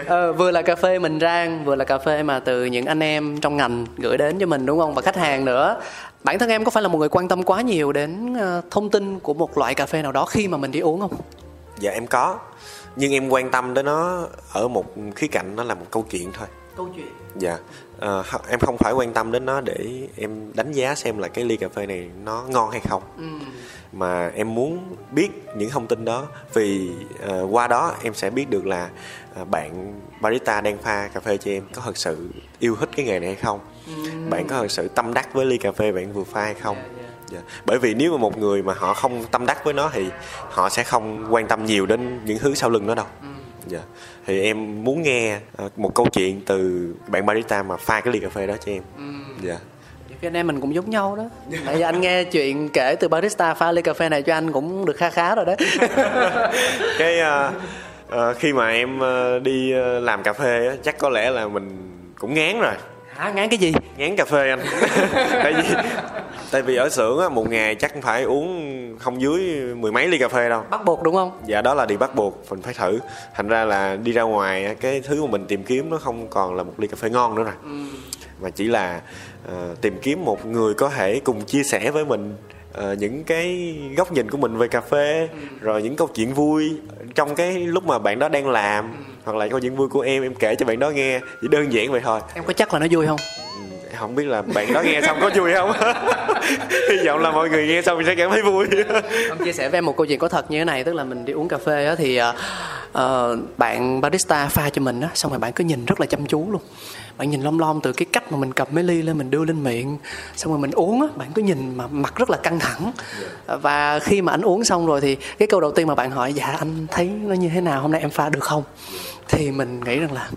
Ờ, vừa là cà phê mình rang vừa là cà phê mà từ những anh em trong ngành gửi đến cho mình đúng không? Và khách hàng nữa. Bản thân em có phải là một người quan tâm quá nhiều đến ờ, thông tin của một loại cà phê nào đó khi mà mình đi uống không? Dạ em có nhưng em quan tâm đến nó ở một khía cạnh nó là một câu chuyện thôi. Câu chuyện. Dạ. Ho- em không phải quan tâm đến nó để em đánh giá xem là cái ly cà phê này nó ngon hay không. Mà em muốn biết những thông tin đó vì ờ, qua đó em sẽ biết được là ờ, bạn barista đang pha cà phê cho em có thật sự yêu thích cái nghề này hay không. Bạn có thật sự tâm đắc với ly cà phê bạn vừa pha hay không Dạ. bởi vì nếu mà một người mà họ không tâm đắc với nó thì họ sẽ không quan tâm nhiều đến những thứ sau lưng nó đâu. Dạ. Thì em muốn nghe ờ, một câu chuyện từ bạn barista mà pha cái ly cà phê đó cho em. Dạ. Nhiều khi anh em mình cũng giống nhau đó. Tại vì anh nghe chuyện kể từ barista pha ly cà phê này cho anh cũng được kha khá rồi đấy [LAUGHS] cái ờ, ờ, khi mà em ờ, đi làm cà phê á, chắc có lẽ là mình cũng ngán rồi Hả ngán cái gì? Ngán cà phê anh. [LAUGHS] Tại vì tại vì ở xưởng á, một ngày chắc phải uống không dưới mười mấy ly cà phê đâu. Bắt buộc đúng không? Dạ đó là điều bắt buộc mình phải thử. Thành ra là đi ra ngoài cái thứ mà mình tìm kiếm nó không còn là một ly cà phê ngon nữa rồi. Mà chỉ là ờ, tìm kiếm một người có thể cùng chia sẻ với mình ờ, những cái góc nhìn của mình về cà phê rồi những câu chuyện vui trong cái lúc mà bạn đó đang làm hoặc là câu chuyện vui của em em kể cho bạn đó nghe chỉ đơn giản vậy thôi. Em có chắc là nó vui không? Không biết là bạn đó nghe xong có vui không? [LAUGHS] Hy vọng là mọi người nghe xong sẽ cảm thấy vui. [LAUGHS] Ông chia sẻ với em một câu chuyện có thật như thế này Tức là mình đi uống cà phê á, thì ờ, bạn barista pha cho mình á, Xong rồi bạn cứ nhìn rất là chăm chú luôn. Bạn nhìn lom lom từ cái cách mà mình cầm mấy ly lên mình đưa lên miệng Xong rồi mình uống á, bạn cứ nhìn mà mặt rất là căng thẳng. Và khi mà anh uống xong rồi thì cái câu đầu tiên mà bạn hỏi Dạ anh thấy nó như thế nào? Hôm nay em pha được không thì mình nghĩ rằng là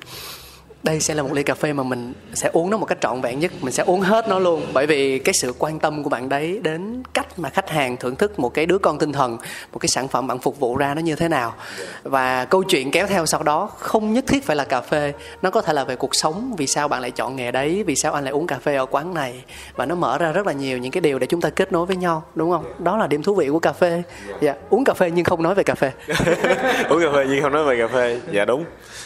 đây sẽ là một ly cà phê mà mình sẽ uống nó một cách trọn vẹn nhất. Mình sẽ uống hết nó luôn. Bởi vì cái sự quan tâm của bạn đấy đến cách mà khách hàng thưởng thức một cái đứa con tinh thần, một cái sản phẩm bạn phục vụ ra nó như thế nào. Và câu chuyện kéo theo sau đó không nhất thiết phải là cà phê. Nó có thể là về cuộc sống, vì sao bạn lại chọn nghề đấy, vì sao anh lại uống cà phê ở quán này. Và nó mở ra rất là nhiều những cái điều để chúng ta kết nối với nhau, đúng không? Đó là điểm thú vị của cà phê. Dạ uống cà phê nhưng không nói về cà phê. [LAUGHS] Uống cà phê nhưng không nói về cà phê. Dạ đúng.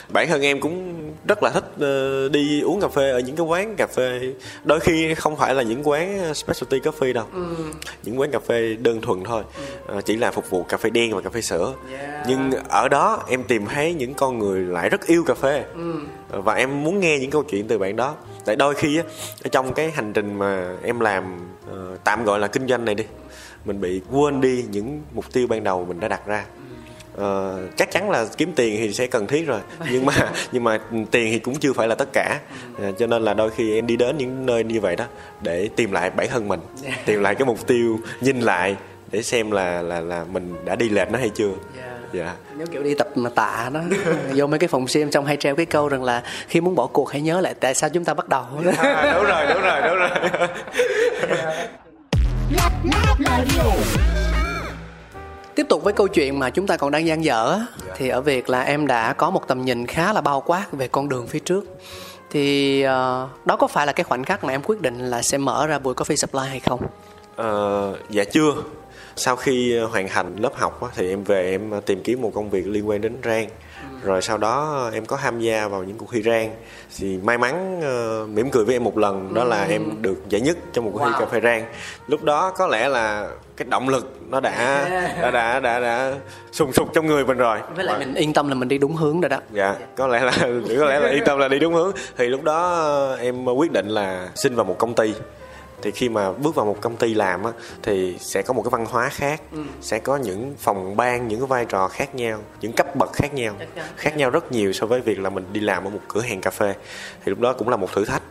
Bản thân em cũng rất là thích ờ, đi uống cà phê ở những cái quán cà phê. Đôi khi không phải là những quán specialty coffee đâu. Những quán cà phê đơn thuần thôi. Ờ, chỉ là phục vụ cà phê đen và cà phê sữa. Nhưng ở đó em tìm thấy những con người lại rất yêu cà phê. Ờ, và em muốn nghe những câu chuyện từ bạn đó. Tại đôi khi á trong cái hành trình mà em làm ờ, tạm gọi là kinh doanh này đi mình bị quên đi những mục tiêu ban đầu mình đã đặt ra Ờ, chắc chắn là kiếm tiền thì sẽ cần thiết rồi. Nhưng mà nhưng mà tiền thì cũng chưa phải là tất cả. Ờ, cho nên là đôi khi em đi đến những nơi như vậy đó để tìm lại bản thân mình tìm lại cái mục tiêu nhìn lại để xem là là là mình đã đi lệch nó hay chưa. Dạ. Nếu kiểu đi tập mà tạ đó Vô mấy cái phòng gym trong hay treo cái câu rằng là Khi muốn bỏ cuộc hãy nhớ lại tại sao chúng ta bắt đầu. À, đúng rồi đúng rồi đúng rồi Tiếp tục với câu chuyện mà chúng ta còn đang dang dở á, Thì ở việc là em đã có một tầm nhìn khá là bao quát về con đường phía trước. Thì ờ, đó có phải là cái khoảnh khắc mà em quyết định là sẽ mở ra Bùi Coffee Supply hay không? Ờ, dạ chưa. Sau khi hoàn thành lớp học thì em về em tìm kiếm một công việc liên quan đến rang rồi sau đó em có tham gia vào những cuộc thi rang. Thì may mắn ờ, mỉm cười với em một lần đó là em được giải nhất trong một cuộc thi Wow. cà phê rang. Lúc đó có lẽ là cái động lực nó đã [LAUGHS] đã đã đã, đã sùng sục trong người mình rồi. Với lại mình yên tâm là mình đi đúng hướng rồi đó. Dạ có lẽ là [LAUGHS] có lẽ là yên tâm là đi đúng hướng. Thì lúc đó ờ, em quyết định là xin vào một công ty thì khi mà bước vào một công ty làm á thì sẽ có một cái văn hóa khác sẽ có những phòng ban những cái vai trò khác nhau những cấp bậc khác nhau khác nhau rất nhiều so với việc là mình đi làm ở một cửa hàng cà phê. Thì lúc đó cũng là một thử thách.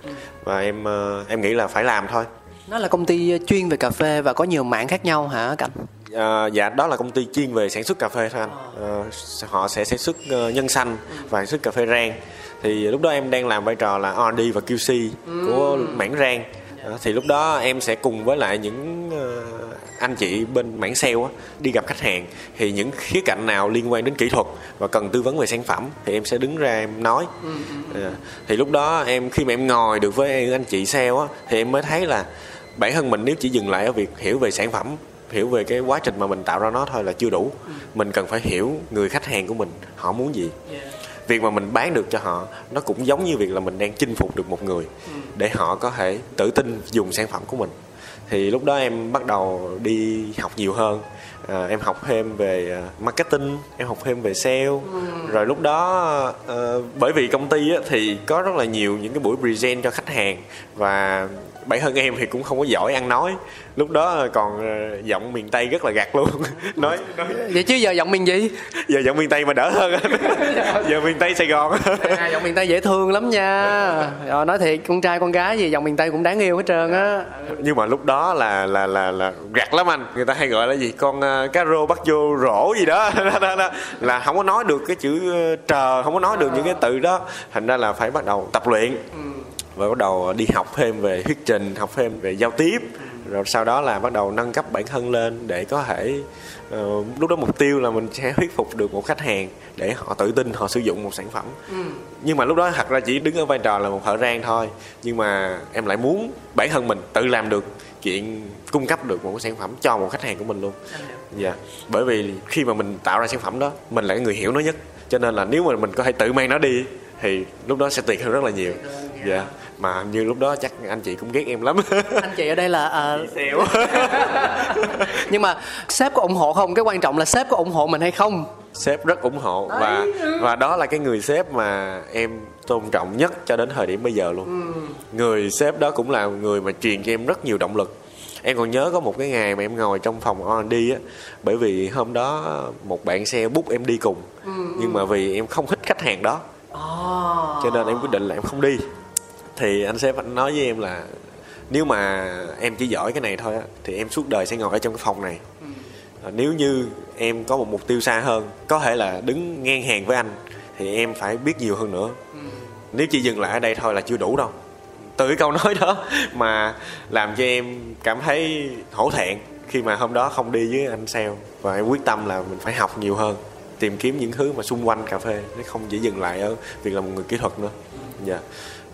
Và em ờ, em nghĩ là phải làm thôi. Nó là công ty chuyên về cà phê và có nhiều mảng khác nhau hả Cảnh? À, dạ đó là công ty chuyên về sản xuất cà phê thôi anh. Ờ, họ sẽ sản xuất nhân xanh và sản xuất cà phê rang. Thì lúc đó em đang làm vai trò là R&D và QC của mảng rang thì lúc đó em sẽ cùng với lại những ờ, anh chị bên mảng sale á đi gặp khách hàng. Thì những khía cạnh nào liên quan đến kỹ thuật và cần tư vấn về sản phẩm thì em sẽ đứng ra em nói. À, thì lúc đó em khi mà em ngồi được với anh chị sale á thì em mới thấy là bản thân mình nếu chỉ dừng lại ở việc hiểu về sản phẩm hiểu về cái quá trình mà mình tạo ra nó thôi là chưa đủ. Mình cần phải hiểu người khách hàng của mình họ muốn gì việc mà mình bán được cho họ nó cũng giống như việc là mình đang chinh phục được một người để họ có thể tự tin dùng sản phẩm của mình. Thì lúc đó em bắt đầu đi học nhiều hơn. À, em học thêm về à, marketing em học thêm về sale. Rồi lúc đó ờ, bởi vì công ty á, thì có rất là nhiều những cái buổi present cho khách hàng và bản thân em thì cũng không có giỏi ăn nói. Lúc đó còn ờ, giọng miền tây rất là gạt luôn. [LAUGHS] Nói nói. Vậy chứ giờ giọng miền gì? Giờ giọng miền tây mà đỡ hơn [LAUGHS] giờ miền tây sài gòn. À, giọng miền tây dễ thương lắm nha. Rồi nói thiệt con trai con gái gì giọng miền tây cũng đáng yêu hết trơn á. Nhưng mà lúc đó là là là là gạt lắm anh. Người ta hay gọi là gì? Con uh, cá rô bắt vô rổ gì [LAUGHS] đó. là không có nói được cái chữ ờ, trờ không có nói được những cái từ đó. Thành ra là phải bắt đầu tập luyện và bắt đầu đi học thêm về thuyết trình học thêm về giao tiếp. Rồi sau đó là bắt đầu nâng cấp bản thân lên để có thể ờ, lúc đó mục tiêu là mình sẽ thuyết phục được một khách hàng để họ tự tin họ sử dụng một sản phẩm. Nhưng mà lúc đó thật ra chỉ đứng ở vai trò là một thợ rang thôi. Nhưng mà em lại muốn bản thân mình tự làm được chuyện cung cấp được một cái sản phẩm cho một khách hàng của mình luôn. Dạ. Bởi vì khi mà mình tạo ra sản phẩm đó mình là cái người hiểu nó nhất. Cho nên là nếu mà mình có thể tự mang nó đi thì lúc đó sẽ tuyệt hơn rất là nhiều. Dạ mà như lúc đó chắc anh chị cũng ghét em lắm. [LAUGHS] Anh chị ở đây là à, xéo. [LAUGHS] Nhưng mà sếp có ủng hộ không? Cái quan trọng là sếp có ủng hộ mình hay không? Sếp rất ủng hộ và và đó là cái người sếp mà em tôn trọng nhất cho đến thời điểm bây giờ luôn. Người sếp đó cũng là người mà truyền cho em rất nhiều động lực. Em còn nhớ có một cái ngày mà em ngồi trong phòng R&D á bởi vì hôm đó một bạn xe bút em đi cùng. Nhưng mà vì em không thích khách hàng đó. Cho nên em quyết định là em không đi thì anh sếp anh nói với em là nếu mà em chỉ giỏi cái này thôi á thì em suốt đời sẽ ngồi ở trong cái phòng này. À, nếu như em có một mục tiêu xa hơn có thể là đứng ngang hàng với anh thì em phải biết nhiều hơn nữa. Nếu chỉ dừng lại ở đây thôi là chưa đủ đâu. Từ cái câu nói đó [LAUGHS] mà làm cho em cảm thấy hổ thẹn khi mà hôm đó không đi với anh sale và em quyết tâm là mình phải học nhiều hơn tìm kiếm những thứ mà xung quanh cà phê nó không chỉ dừng lại ở việc là một người kỹ thuật nữa. Dạ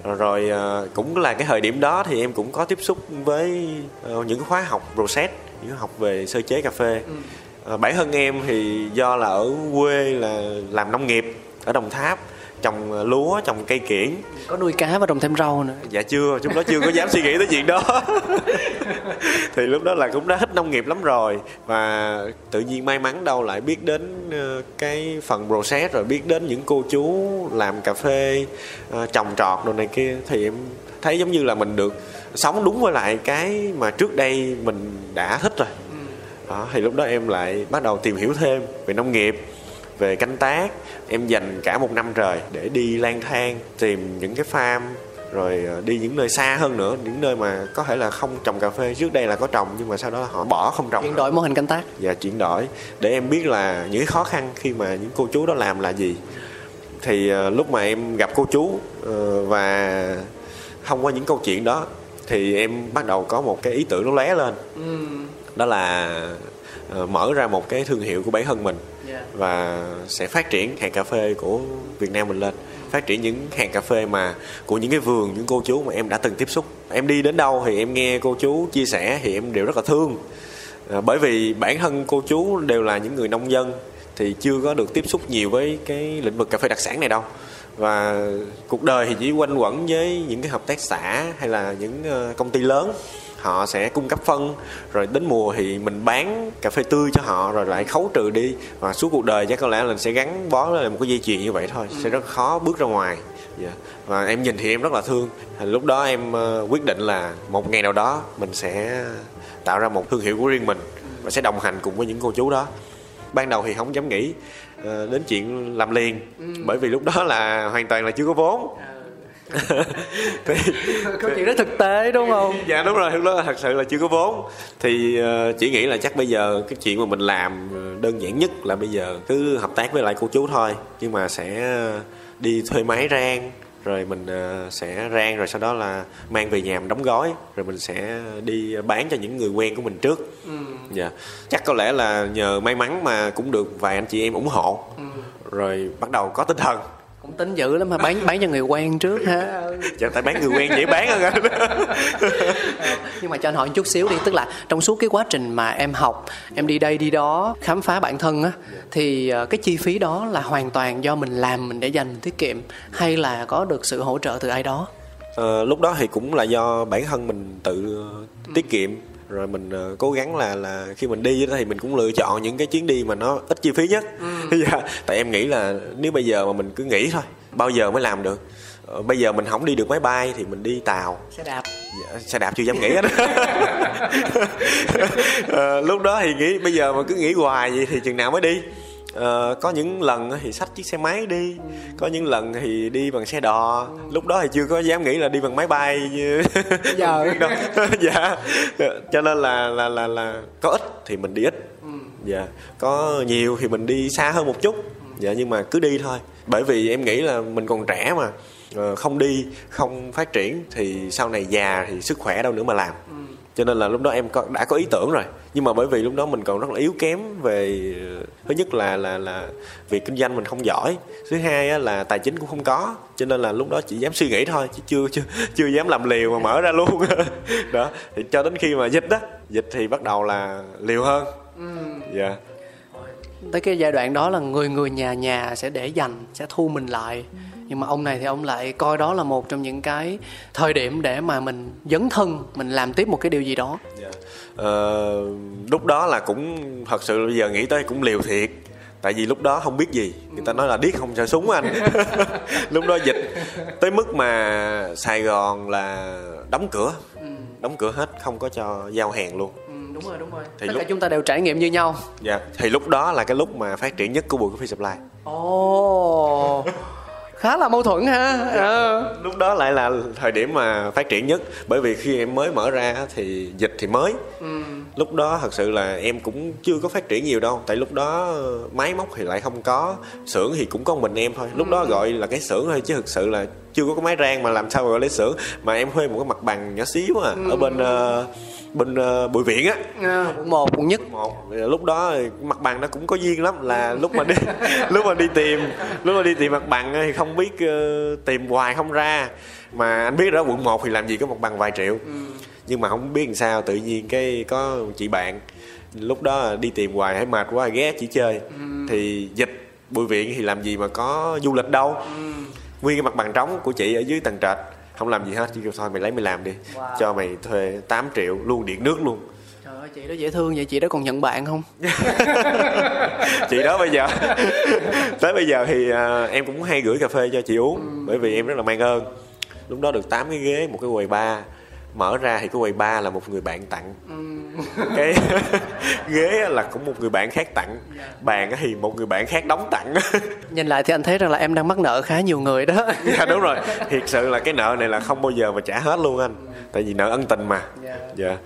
rồi à, cũng là cái thời điểm đó thì em cũng có tiếp xúc với ờ, những khóa học process những học về sơ chế cà phê. À, bản thân em thì do là ở quê là làm nông nghiệp ở đồng tháp trồng lúa trồng cây kiển. Có nuôi cá và trồng thêm rau nữa. Dạ chưa. Chúng đó chưa có dám suy nghĩ tới chuyện đó. [LAUGHS] Thì lúc đó là cũng đã thích nông nghiệp lắm rồi. Và tự nhiên may mắn đâu lại biết đến ờ, cái phần process rồi biết đến những cô chú làm cà phê ờ, trồng trọt đồ này kia. Thì em thấy giống như là mình được sống đúng với lại cái mà trước đây mình đã thích rồi. Đó, thì lúc đó em lại bắt đầu tìm hiểu thêm về nông nghiệp về canh tác. Em dành cả một năm trời để đi lang thang tìm những cái farm rồi ờ, đi những nơi xa hơn nữa những nơi mà có thể là không trồng cà phê. Trước đây là có trồng nhưng mà sau đó họ bỏ không trồng. Chuyển đổi mô hình canh tác. Và chuyển đổi. Để em biết là những khó khăn khi mà những cô chú đó làm là gì. Thì ờ, lúc mà em gặp cô chú ờ, và thông qua những câu chuyện đó thì em bắt đầu có một cái ý tưởng nó lóe lên. Đó là mở ra một cái thương hiệu của bản thân mình và sẽ phát triển hàng cà phê của Việt Nam mình lên. Phát triển những hàng cà phê mà của những cái vườn những cô chú mà em đã từng tiếp xúc. Em đi đến đâu thì em nghe cô chú chia sẻ thì em đều rất là thương. À, bởi vì bản thân cô chú đều là những người nông dân thì chưa có được tiếp xúc nhiều với cái lĩnh vực cà phê đặc sản này đâu. Và cuộc đời thì chỉ quanh quẩn với những cái hợp tác xã hay là những ờ, công ty lớn họ sẽ cung cấp phân rồi đến mùa thì mình bán cà phê tươi cho họ rồi lại khấu trừ đi. Và suốt cuộc đời chắc có lẽ là sẽ gắn bó với một cái dây chuyền như vậy thôi sẽ rất khó bước ra ngoài. Dạ. và em nhìn thì em rất là thương. Lúc đó em ờ, quyết định là một ngày nào đó mình sẽ tạo ra một thương hiệu của riêng mình và sẽ đồng hành cùng với những cô chú đó. Ban đầu thì không dám nghĩ ờ, đến chuyện làm liền bởi vì lúc đó là hoàn toàn là chưa có vốn thì câu chuyện rất thực tế đúng không? Dạ đúng rồi lúc đó thật sự là chưa có vốn. Thì ờ, chỉ nghĩ là chắc bây giờ cái chuyện mà mình làm ờ, đơn giản nhất là bây giờ cứ hợp tác với lại cô chú thôi. Nhưng mà sẽ đi thuê máy rang rồi mình ờ, sẽ rang rồi sau đó là mang về nhà mình đóng gói rồi mình sẽ đi bán cho những người quen của mình trước. Dạ. Chắc có lẽ là nhờ may mắn mà cũng được vài anh chị em ủng hộ. Rồi bắt đầu có tinh thần cũng tính dữ lắm mà bán bán cho người quen trước ha dạ tại bán người quen dễ bán hơn nhưng mà cho anh hỏi một chút xíu đi tức là trong suốt cái quá trình mà em học em đi đây đi đó khám phá bản thân á thì ờ, cái chi phí đó là hoàn toàn do mình làm mình để dành mình tiết kiệm hay là có được sự hỗ trợ từ ai đó? Ờ, lúc đó thì cũng là do bản thân mình tự ờ, tiết kiệm rồi mình ờ, cố gắng là là khi mình đi thì mình cũng lựa chọn những cái chuyến đi mà nó ít chi phí nhất. [LAUGHS] Dạ tại em nghĩ là nếu bây giờ mà mình cứ nghĩ thôi bao giờ mới làm được? Ờ, bây giờ mình không đi được máy bay thì mình đi tàu. Xe đạp. Dạ, xe đạp chưa dám nghĩ hết. [LAUGHS] Ờ, lúc đó thì nghĩ bây giờ mà cứ nghĩ hoài vậy thì chừng nào mới đi Ờ, có những lần thì xách chiếc xe máy đi có những lần thì đi bằng xe đò. Lúc đó thì chưa có dám nghĩ là đi bằng máy bay giờ. [LAUGHS] [LAUGHS] Dạ. Cho nên là là là là có ít thì mình đi ít. Dạ. Có nhiều thì mình đi xa hơn một chút. Dạ nhưng mà cứ đi thôi. Bởi vì em nghĩ là mình còn trẻ mà. Ờ, không đi không phát triển thì sau này già thì sức khỏe đâu nữa mà làm. Cho nên là lúc đó em có đã có ý tưởng rồi. Nhưng mà bởi vì lúc đó mình còn rất là yếu kém về thứ nhất là là là việc kinh doanh mình không giỏi. Thứ hai á, là tài chính cũng không có cho nên là lúc đó chỉ dám suy nghĩ thôi chứ chưa chưa chưa dám làm liều mà mở ra luôn. [LAUGHS] Đó thì cho đến khi mà dịch đó dịch thì bắt đầu là liều hơn. Dạ. Tới cái giai đoạn đó là người người nhà nhà sẽ để dành sẽ thu mình lại nhưng mà ông này thì ông lại coi đó là một trong những cái thời điểm để mà mình dấn thân mình làm tiếp một cái điều gì đó. Dạ. Ờ, lúc đó là cũng thật sự bây giờ nghĩ tới cũng liều thiệt. Tại vì lúc đó không biết gì. Người ta nói là điếc không sợ súng anh. [LAUGHS] Lúc đó dịch. Tới mức mà sài gòn là đóng cửa. Đóng cửa hết không có cho giao hàng luôn. Ừ, đúng rồi đúng rồi. Thì tất lúc- cả chúng ta đều trải nghiệm như nhau. Dạ. Thì lúc đó là cái lúc mà phát triển nhất của bùi coffee supply. Ồ khá là mâu thuẫn ha. Ờ. lúc đó lại là thời điểm mà phát triển nhất. Bởi vì khi em mới mở ra thì dịch thì mới. Lúc đó thật sự là em cũng chưa có phát triển nhiều đâu. Tại lúc đó máy móc thì lại không có. Xưởng thì cũng có mình em thôi. Lúc đó gọi là cái xưởng thôi chứ thực sự là chưa có cái máy rang mà làm sao mà gọi lấy xưởng. Mà em thuê một cái mặt bằng nhỏ xíu à ở bên ờ, bên ờ, bùi viện á. À, quận một quận nhất. Một. Lúc đó mặt bằng nó cũng có duyên lắm là lúc mà đi [LAUGHS] lúc mà đi tìm lúc mà đi tìm mặt bằng thì không biết ờ, tìm hoài không ra. Mà anh biết đó quận 1 thì làm gì có mặt bằng vài triệu. Nhưng mà không biết làm sao tự nhiên cái có chị bạn lúc đó đi tìm hoài thấy mệt quá ghé chỉ chơi. Thì dịch bùi viện thì làm gì mà có du lịch đâu. Nguyên cái mặt bằng trống của chị ở dưới tầng trệt không làm gì hết chỉ kêu thôi mày lấy mày làm đi cho mày thuê 8 triệu luôn điện nước luôn. Trời ơi chị đó dễ thương vậy chị đó còn nhận bạn không? [LAUGHS] Chị đó bây giờ tới bây giờ thì à, em cũng hay gửi cà phê cho chị uống bởi vì em rất là mang ơn. Lúc đó được 8 cái ghế một cái quầy bar mở ra thì cái quầy bar là một người bạn tặng. [LAUGHS] Cái [LAUGHS] ghế là cũng một người bạn khác tặng. Bàn á thì một người bạn khác đóng tặng. [LAUGHS] Nhìn lại thì anh thấy rằng là em đang mắc nợ khá nhiều người đó. Dạ đúng rồi. Thiệt sự là cái nợ này là không bao giờ mà trả hết luôn anh. Tại vì nợ ân tình mà. Dạ. Ừm,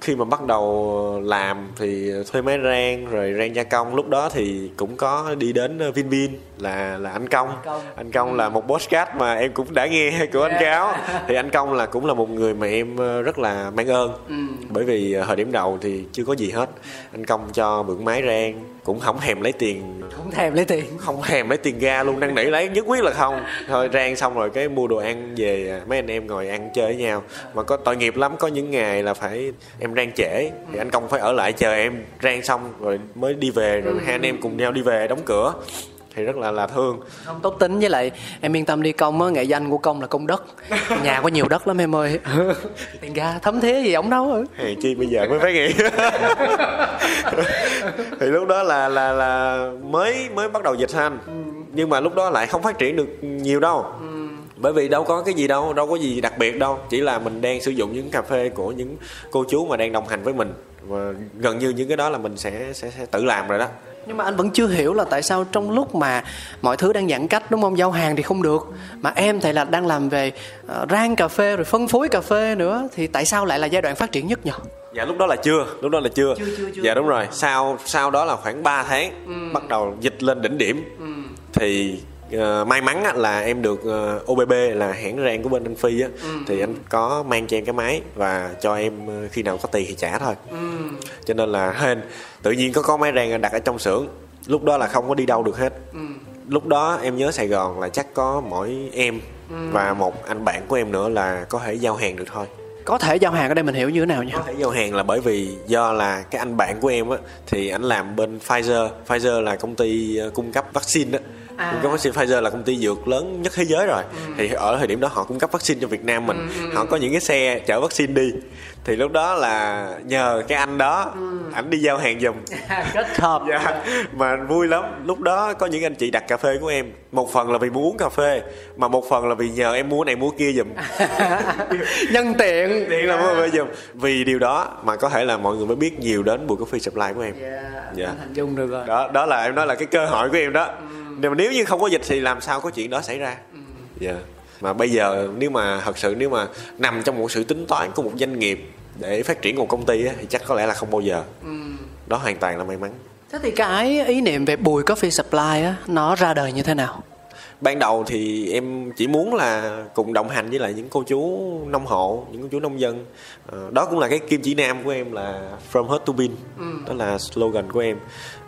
khi mà bắt đầu làm thì thuê máy rang rồi rang gia công. Lúc đó thì cũng có đi đến Vinbean là là anh công. Anh công. Là một postcard mà em cũng đã nghe [LAUGHS] của anh cáo. Thì anh công là cũng là một người mà em ờ, rất là mang ơn. Bởi vì ờ, thời điểm đầu thì chưa có gì hết. Anh công cho mượn máy rang cũng không thèm lấy tiền. Không thèm lấy tiền. Không thèm lấy tiền ga luôn năn nỉ lấy nhất quyết là không. Thôi rang xong rồi cái mua đồ ăn về mấy anh em ngồi ăn chơi với nhau. Mà có tội nghiệp lắm có những ngày là phải em rang trễ thì anh công phải ở lại chờ em. Rang xong rồi mới đi về rồi hai anh em cùng nhau đi về đóng cửa thì rất là là thương. Không tốt tính với lại em yên tâm đi công á nghệ danh của công là công đất. Nhà có nhiều đất lắm em ơi. [LAUGHS] Tiền ga thấm thế gì ổng đâu hèn chi bây giờ mới phải nghĩ [LAUGHS] thì lúc đó là là là mới mới bắt đầu dịch anh nhưng mà lúc đó lại không phát triển được nhiều đâu. Bởi vì đâu có cái gì đâu đâu có gì đặc biệt đâu. Chỉ là mình đang sử dụng những cà phê của những cô chú mà đang đồng hành với mình. Và gần như những cái đó là mình sẽ sẽ, sẽ tự làm rồi đó nhưng mà anh vẫn chưa hiểu là tại sao trong lúc mà mọi thứ đang giãn cách đúng không? Giao hàng thì không được. Mà em thì là đang làm về ờ, rang cà phê rồi phân phối cà phê nữa. Thì tại sao lại là giai đoạn phát triển nhất nhỉ dạ lúc đó là chưa. Lúc đó là chưa, Chưa, chưa, chưa. dạ đúng rồi. Sau sau đó là khoảng 3 tháng bắt đầu dịch lên đỉnh điểm. Thì ờ, may mắn á, là em được ờ, OBB là hãng rang của bên anh Phi á. Thì anh có mang cho em cái máy và cho em ờ, khi nào có tiền thì trả thôi. Cho nên là hên. Tự nhiên có có máy rang đặt ở trong xưởng lúc đó là không có đi đâu được hết. Lúc đó em nhớ Sài Gòn là chắc có mỗi em và một anh bạn của em nữa là có thể giao hàng được thôi có thể giao hàng ở đây mình hiểu như thế nào nha có thể giao hàng là bởi vì do là cái anh bạn của em á thì anh làm bên Pfizer. Pfizer là công ty ờ, cung cấp vaccine á. À. cung cấp vaccine Pfizer là công ty dược lớn nhất thế giới rồi. Thì ở thời điểm đó họ cung cấp vaccine cho Việt Nam mình. Họ có những cái xe chở vaccine đi thì lúc đó là nhờ cái anh đó ảnh đi giao hàng giùm. [LAUGHS] Kết hợp. Dạ mà vui lắm. Lúc đó có những anh chị đặt cà phê của em. Một phần là vì muốn uống cà phê mà một phần là vì nhờ em mua này mua kia giùm. [LAUGHS] Nhân tiện. Điện là mua cà phê giùm. Vì điều đó mà có thể là mọi người mới biết nhiều đến buổi coffee supply của em. Dạ. anh hình dung được rồi. Đó đó là em nói là cái cơ hội của em đó. Nhưng mà nếu như không có dịch thì làm sao có chuyện đó xảy ra? Dạ mà bây giờ nếu mà thật sự nếu mà nằm trong một sự tính toán của một doanh nghiệp để phát triển một công ty á, thì chắc có lẽ là không bao giờ. Đó hoàn toàn là may mắn. Thế thì cái ý niệm về bùi coffee supply á nó ra đời như thế nào? Ban đầu thì em chỉ muốn là cùng đồng hành với lại những cô chú nông hộ những cô chú nông dân. Ờ, đó cũng là cái kim chỉ nam của em là from hurt to bin đó là slogan của em.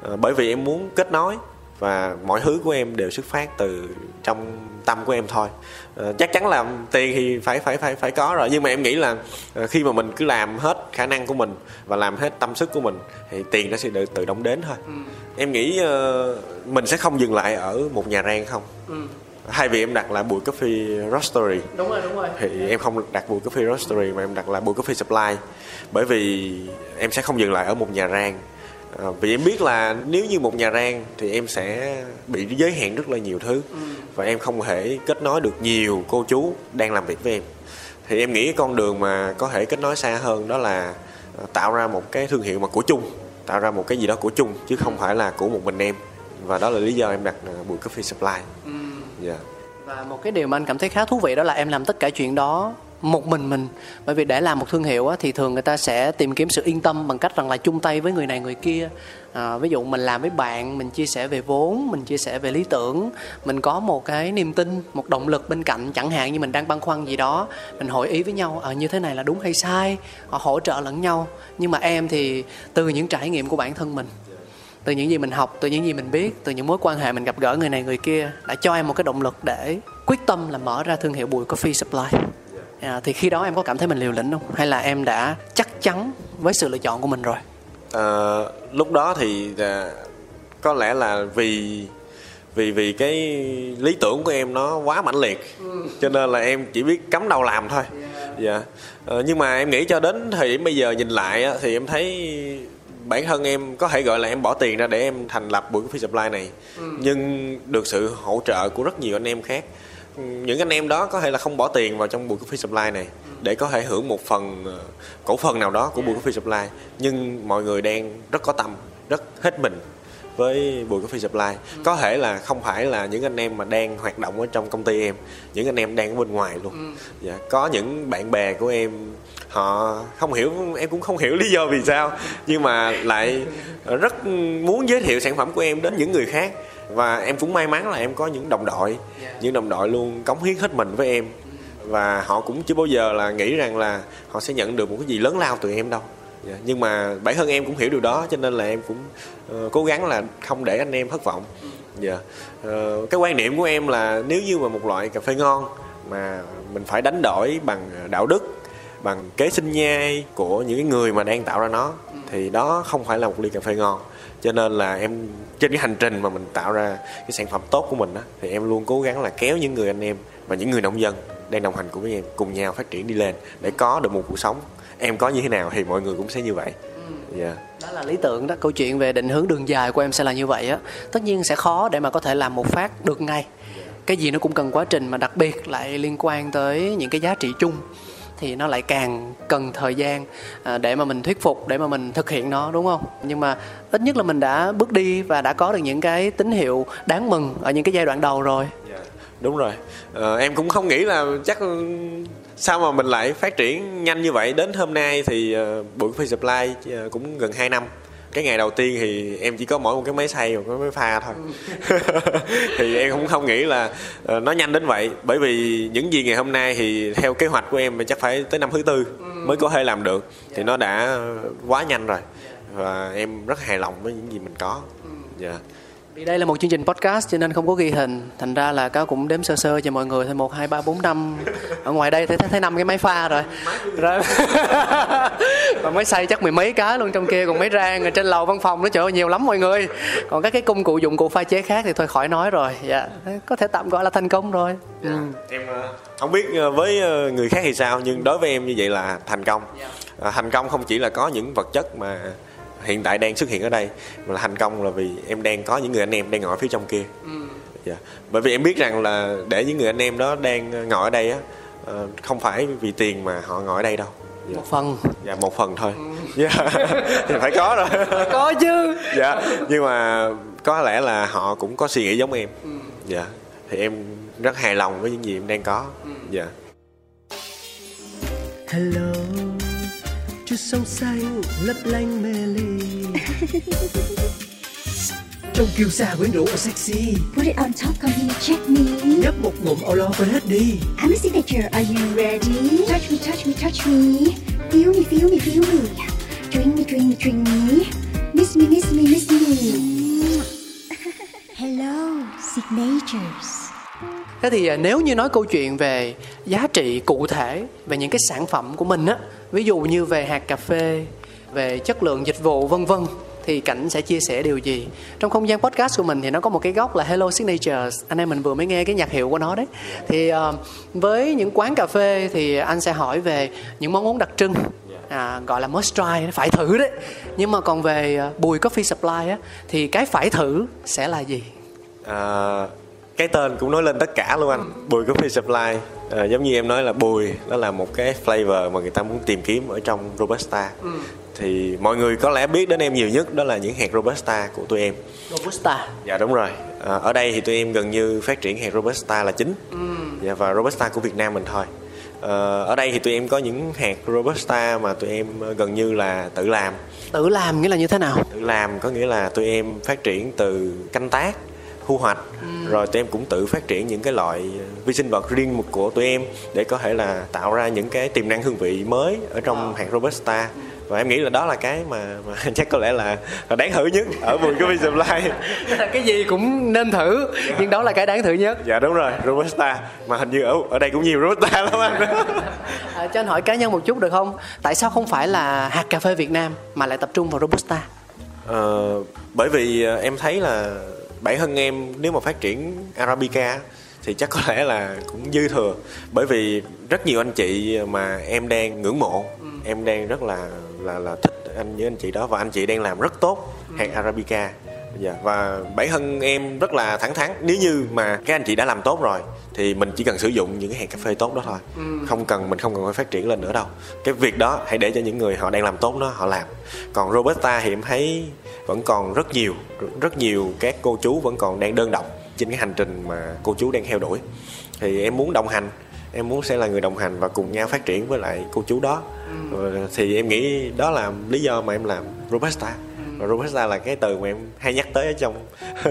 Ờ, bởi vì em muốn kết nối và mọi thứ của em đều xuất phát từ trong tâm của em thôi. Ờ, chắc chắn là tiền thì phải phải phải phải có rồi. Nhưng mà em nghĩ là ờ, khi mà mình cứ làm hết khả năng của mình và làm hết tâm sức của mình thì tiền nó sẽ tự tự động đến thôi. Em nghĩ ờ, mình sẽ không dừng lại ở một nhà rang không? Hai vì em đặt là bùi coffee roastery đúng rồi đúng rồi. Thì em không đặt bùi coffee roastery mà em đặt là bùi coffee supply. Bởi vì em sẽ không dừng lại ở một nhà rang À, vì em biết là nếu như một nhà rang thì em sẽ bị giới hạn rất là nhiều thứ. Và em không thể kết nối được nhiều cô chú đang làm việc với em. Thì em nghĩ con đường mà có thể kết nối xa hơn đó là à, tạo ra một cái thương hiệu mà của chung tạo ra một cái gì đó của chung chứ không phải là của một mình em. Và đó là lý do em đặt à, bùi coffee supply. Dạ. Và một cái điều mà anh cảm thấy khá thú vị đó là em làm tất cả chuyện đó một mình mình. Bởi vì để làm một thương hiệu á, thì thường người ta sẽ tìm kiếm sự yên tâm bằng cách rằng là chung tay với người này người kia. À, ví dụ mình làm với bạn mình chia sẻ về vốn mình chia sẻ về lý tưởng mình có một cái niềm tin một động lực bên cạnh chẳng hạn như mình đang băn khoăn gì đó mình hội ý với nhau ở như thế này là đúng hay sai? Họ hỗ trợ lẫn nhau. Nhưng mà em thì từ những trải nghiệm của bản thân mình từ những gì mình học từ những gì mình biết từ những mối quan hệ mình gặp gỡ người này người kia đã cho em một cái động lực để quyết tâm là mở ra thương hiệu bùi coffee supply à, thì khi đó em có cảm thấy mình liều lĩnh không? Hay là em đã chắc chắn với sự lựa chọn của mình rồi? Ờ, lúc đó thì à, có lẽ là vì vì vì cái lý tưởng của em nó quá mãnh liệt. Cho nên là em chỉ biết cắm đầu làm thôi. Dạ. Ờ, nhưng mà em nghĩ cho đến thời điểm bây giờ nhìn lại á, thì em thấy bản thân em có thể gọi là em bỏ tiền ra để em thành lập buổi coffee supply này. Nhưng được sự hỗ trợ của rất nhiều anh em khác những anh em đó có thể là không bỏ tiền vào trong buổi coffee supply này để có thể hưởng một phần ờ, cổ phần nào đó của buổi coffee supply. Nhưng mọi người đang rất có tâm rất hết mình với buổi coffee supply. Có thể là không phải là những anh em mà đang hoạt động ở trong công ty em những anh em đang ở bên ngoài luôn. Dạ, có những bạn bè của em họ không hiểu em cũng không hiểu lý do vì sao nhưng mà lại rất muốn giới thiệu sản phẩm của em đến những người khác và em cũng may mắn là em có những đồng đội những đồng đội luôn cống hiến hết mình với em. Và họ cũng chưa bao giờ là nghĩ rằng là họ sẽ nhận được một cái gì lớn lao từ em đâu. Dạ, nhưng mà bản thân em cũng hiểu điều đó cho nên là em cũng ờ, cố gắng là không để anh em thất vọng. Dạ Ờ, cái quan niệm của em là nếu như mà một loại cà phê ngon mà mình phải đánh đổi bằng đạo đức bằng kế sinh nhai của những cái người mà đang tạo ra nó thì đó không phải là một ly cà phê ngon cho nên là em trên cái hành trình mà mình tạo ra cái sản phẩm tốt của mình đó thì em luôn cố gắng là kéo những người anh em và những người nông dân đang đồng hành cùng với em cùng nhau phát triển đi lên để có được một cuộc sống. Em có như thế nào thì mọi người cũng sẽ như vậy. Dạ. Đó là lý tưởng đó. Câu chuyện về định hướng đường dài của em sẽ là như vậy á. Tất nhiên sẽ khó để mà có thể làm một phát được ngay. Cái gì nó cũng cần quá trình mà đặc biệt lại liên quan tới những cái giá trị chung thì nó lại càng cần thời gian à, để mà mình thuyết phục để mà mình thực hiện nó đúng không? Nhưng mà ít nhất là mình đã bước đi và đã có được những cái tín hiệu đáng mừng ở những cái giai đoạn đầu rồi. Dạ, đúng rồi. Ờ, em cũng không nghĩ là chắc ừ, sao mà mình lại phát triển nhanh như vậy. Đến hôm nay thì uh, buổi free supply uh, cũng gần 2 năm cái ngày đầu tiên thì em chỉ có mỗi một cái máy xay một cái máy pha thôi. [LAUGHS] Thì em cũng không nghĩ là ờ, nó nhanh đến vậy. Bởi vì những gì ngày hôm nay thì theo kế hoạch của em thì chắc phải tới năm thứ tư mới có thể làm được. Thì nó đã quá nhanh rồi và em rất hài lòng với những gì mình có. Dạ. Vì đây là một chương trình podcast cho nên không có ghi hình. Thành ra là cáo cũng đếm sơ sơ cho mọi người Thôi. 1, 2, 3, 4, 5 Ở ngoài đây thấy thấy năm cái máy pha rồi. Rồi. [LAUGHS] Và máy xay chắc mười mấy cái luôn trong kia Còn máy rang ở trên lầu văn phòng nó trời ơi nhiều lắm mọi người. Còn các cái công cụ dụng cụ pha chế khác thì thôi khỏi nói rồi. Dạ. Có thể tạm gọi là thành công rồi. Ừ. em ờ, không biết ờ, với ờ, người khác thì sao nhưng đối với em như vậy là thành công. À, thành công không chỉ là có những vật chất mà hiện tại đang xuất hiện ở đây mà là thành công là vì em đang có những người anh em đang ngồi phía trong kia. Dạ. bởi vì em biết rằng là để những người anh em đó đang ngồi ở đây á ờ, không phải vì tiền mà họ ngồi ở đây đâu. Dạ. Một phần. Dạ một phần thôi. [LAUGHS] Dạ. Thì phải có rồi. Có chứ. Dạ. Nhưng mà có lẽ là họ cũng có suy nghĩ giống em. Dạ. Thì em rất hài lòng với những gì em đang có. Dạ. Hello Chút sông xanh lấp lánh mê ly [LAUGHS] Trong kiêu sa quyến rũ và sexy Put it on top, come here, check me. Nhấp một ngụm ô lo quên hết đi I'm a signature, are you ready? Touch me, touch me, touch me. Feel me, feel me, feel me. Drink me, drink me, drink me. Miss me, miss me, miss me. [LAUGHS] Hello, signatures. Thế thì à, nếu như nói câu chuyện về giá trị cụ thể về những cái sản phẩm của mình á, ví dụ như về hạt cà phê, về chất lượng dịch vụ vân vân thì cảnh sẽ chia sẻ điều gì? Trong không gian podcast của mình thì nó có một cái góc là hello signatures. Anh em mình vừa mới nghe cái nhạc hiệu của nó đấy. Thì uh, với những quán cà phê thì anh sẽ hỏi về những món uống đặc trưng. À, gọi là must try phải thử đấy. Nhưng mà còn về uh, bùi coffee supply á thì cái phải thử sẽ là gì? À, cái tên cũng nói lên tất cả luôn anh. Bùi coffee supply à, giống như em nói là bùi đó là một cái flavor mà người ta muốn tìm kiếm ở trong robusta. Thì mọi người có lẽ biết đến em nhiều nhất đó là những hạt robusta của tụi em. Robusta. Dạ đúng rồi. À, ở đây thì tụi em gần như phát triển hạt robusta là chính. Dạ, và robusta của việt nam mình thôi. Ờ, ở đây thì tụi em có những hạt robusta mà tụi em gần như là tự làm. Tự làm nghĩa là như thế nào? Tự làm có nghĩa là tụi em phát triển từ canh tác thu hoạch. Rồi tụi em cũng tự phát triển những cái loại vi sinh vật riêng của tụi em để có thể là tạo ra những cái tiềm năng hương vị mới ở trong hạt robusta. Và em nghĩ là đó là cái mà, mà [LAUGHS] chắc có lẽ là, là đáng thử nhất ở vườn coffee supply cái gì cũng nên thử nhưng đó là cái đáng thử nhất. Dạ đúng rồi robusta. Mà hình như ở ở đây cũng nhiều robusta lắm anh. À, [LAUGHS] cho anh hỏi cá nhân một chút được không? Tại sao không phải là hạt cà phê việt nam mà lại tập trung vào robusta? Ờ, bởi vì ờ, em thấy là bản thân em nếu mà phát triển arabica thì chắc có [LAUGHS] lẽ là cũng dư thừa. Bởi vì rất nhiều anh chị mà em đang ngưỡng mộ em đang rất là là là thích anh với anh chị đó và anh chị đang làm rất tốt hạt arabica. Dạ và bản thân em rất là thẳng thắn. Nếu như mà các anh chị đã làm tốt rồi thì mình chỉ cần sử dụng những cái hạt cà phê tốt đó thôi. Không cần mình không cần phải phát triển lên nữa đâu. Cái việc đó hãy để cho những người họ đang làm tốt đó họ làm. Còn robusta thì em thấy vẫn còn rất nhiều rất nhiều các cô chú vẫn còn đang đơn độc trên cái hành trình mà cô chú đang theo đuổi. Thì em muốn đồng hành em muốn sẽ là người đồng hành và cùng nhau phát triển với lại cô chú đó. Rồi thì em nghĩ đó là lý do mà em làm robusta. Và robusta là cái từ mà em hay nhắc tới ở trong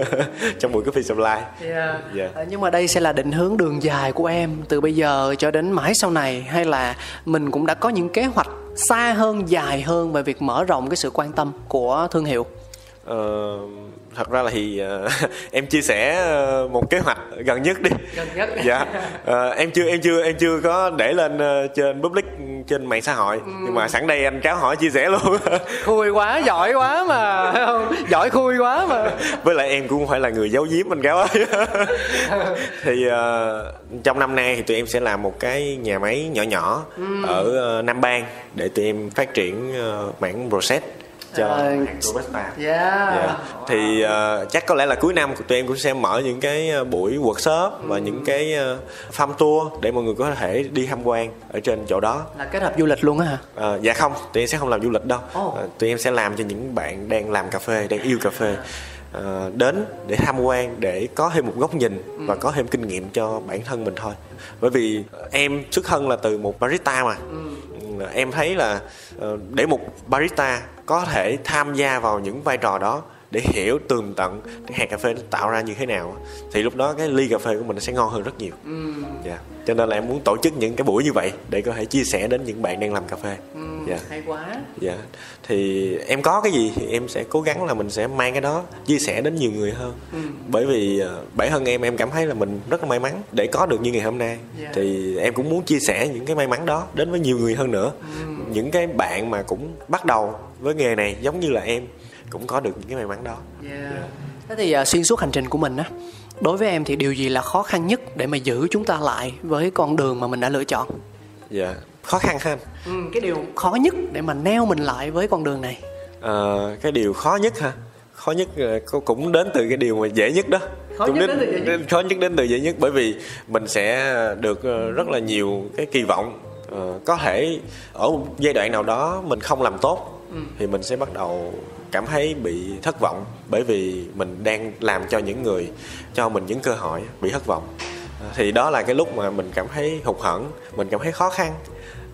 [LAUGHS] trong buổi coffee supply. Dạ. À, nhưng mà đây sẽ là định hướng đường dài của em từ bây giờ cho đến mãi sau này hay là mình cũng đã có những kế hoạch xa hơn dài hơn về việc mở rộng cái sự quan tâm của thương hiệu Ờ, thật ra là thì ờ, [LAUGHS] em chia sẻ ờ, một kế hoạch gần nhất đi. Gần nhất. [LAUGHS] dạ. Ờ, em chưa em chưa em chưa có để lên ờ, trên public trên mạng xã hội. Nhưng mà sẵn đây anh cáo hỏi chia sẻ luôn. [LAUGHS] Khui quá giỏi quá mà không? Giỏi khui quá mà. Với lại em cũng không phải là người giấu giếm anh cáo ơi. Thì ờ, trong năm nay thì tụi em sẽ làm một cái nhà máy nhỏ nhỏ ở ờ, Nam Bang để tụi em phát triển ờ, mảng process cho Ờ, hàng Robusta yeah. Dạ. thì ờ, chắc có lẽ là cuối năm tụi em cũng sẽ mở những cái ờ, buổi workshop và những cái uh, farm tour để mọi người có thể đi tham quan ở trên chỗ đó. Là kết hợp du lịch luôn á hả? Ờ, dạ không tụi em sẽ không làm du lịch đâu. Ồ. Ờ, tụi em sẽ làm cho những bạn đang làm cà phê đang yêu cà phê ờ, đến để tham quan để có thêm một góc nhìn và có thêm kinh nghiệm cho bản thân mình thôi. Bởi vì em xuất thân là từ một barista mà. Ờ, Ờ, em thấy là ờ, để một barista có thể tham gia vào những vai trò đó để hiểu tường tận cái hạt cà phê nó tạo ra như thế nào thì lúc đó cái ly cà phê của mình nó sẽ ngon hơn rất nhiều. Dạ. Cho nên là em muốn tổ chức những cái buổi như vậy để có thể chia sẻ đến những bạn đang làm cà phê. Dạ. hay quá. Dạ. Thì em có cái gì thì em sẽ cố gắng là mình sẽ mang cái đó chia sẻ đến nhiều người hơn. Bởi vì ờ, bản thân em em cảm thấy là mình rất là may mắn để có được như ngày hôm nay. Dạ. thì em cũng muốn chia sẻ những cái may mắn đó đến với nhiều người hơn nữa. Những cái bạn mà cũng bắt đầu với nghề này giống như là em cũng có được những cái may mắn đó. Thế thì à, xuyên suốt hành trình của mình á đối với em thì điều gì là khó khăn nhất để mà giữ chúng ta lại với con đường mà mình đã lựa chọn? Dạ khó khăn ha ừ, cái điều khó nhất để mà neo mình lại với con đường này. Ờ, cái điều khó nhất ha khó nhất ờ, cũng đến từ cái điều mà dễ nhất đó. Khó cũng nhất đến từ dễ nhất. khó nhất đến từ dễ nhất bởi vì mình sẽ được ờ, rất là nhiều cái kỳ vọng. Ờ, có thể ở một giai đoạn nào đó mình không làm tốt Ừ. thì mình sẽ bắt đầu cảm thấy bị thất vọng bởi vì mình đang làm cho những người, cho mình những cơ hội bị thất vọng. Thì đó là cái lúc mà mình cảm thấy hụt hẫng, mình cảm thấy khó khăn.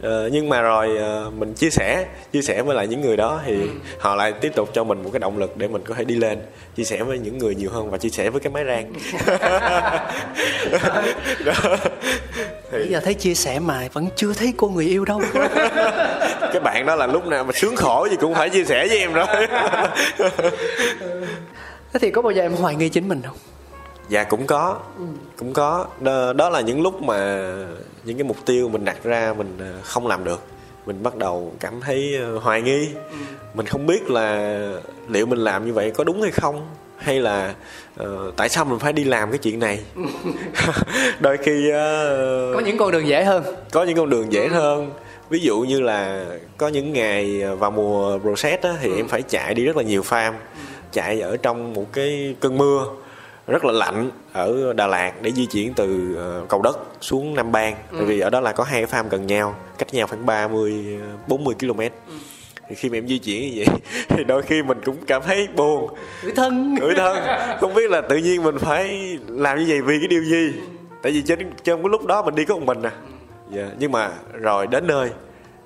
Ờ, nhưng mà rồi ờ, mình chia sẻ chia sẻ với lại những người đó thì họ lại tiếp tục cho mình một cái động lực để mình có thể đi lên chia sẻ với những người nhiều hơn và chia sẻ với cái máy rang. [LAUGHS] [LAUGHS] Đó. bây giờ thấy chia sẻ mà vẫn chưa thấy cô người yêu đâu. [LAUGHS] Cái bạn đó là lúc nào mà sướng khổ gì cũng phải chia sẻ với em rồi thế thì có bao giờ em hoài nghi chính mình không dạ cũng có. Cũng có. Đó, đó là những lúc mà những cái mục tiêu mình đặt ra mình ờ, không làm được. Mình bắt đầu cảm thấy ờ, hoài nghi. Mình không biết là liệu mình làm như vậy có đúng hay không hay là ờ, tại sao mình phải đi làm cái chuyện này? [LAUGHS] Đôi khi ờ, có những con đường dễ hơn. có những con đường dễ hơn. Ví dụ như là có những ngày vào mùa process á, thì em phải chạy đi rất là nhiều farm. Chạy ở trong một cái cơn mưa rất là lạnh ở Đà Lạt để di chuyển từ ờ, cầu đất xuống Nam Bang. Bởi vì ở đó là có hai cái farm gần nhau cách nhau khoảng 30 ờ, 40 km thì khi mà em di chuyển như vậy [LAUGHS] thì đôi khi mình cũng cảm thấy buồn. Người thân. Người thân. Không biết là tự nhiên mình phải làm như vậy vì cái điều gì? Tại vì trên trong cái lúc đó mình đi có một mình à. Dạ. nhưng mà rồi đến nơi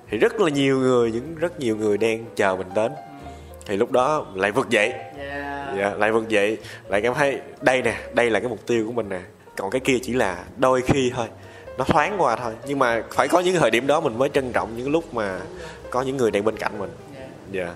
thì rất là nhiều người những rất nhiều người đang chờ mình đến. Thì lúc đó lại vực dậy dạ, lại vực dậy lại cảm thấy đây nè đây là cái mục tiêu của mình nè. Còn cái kia chỉ là đôi khi thôi nó thoáng qua thôi. Nhưng mà phải có những thời điểm đó mình mới trân trọng những lúc mà có những người đang bên cạnh mình. Dạ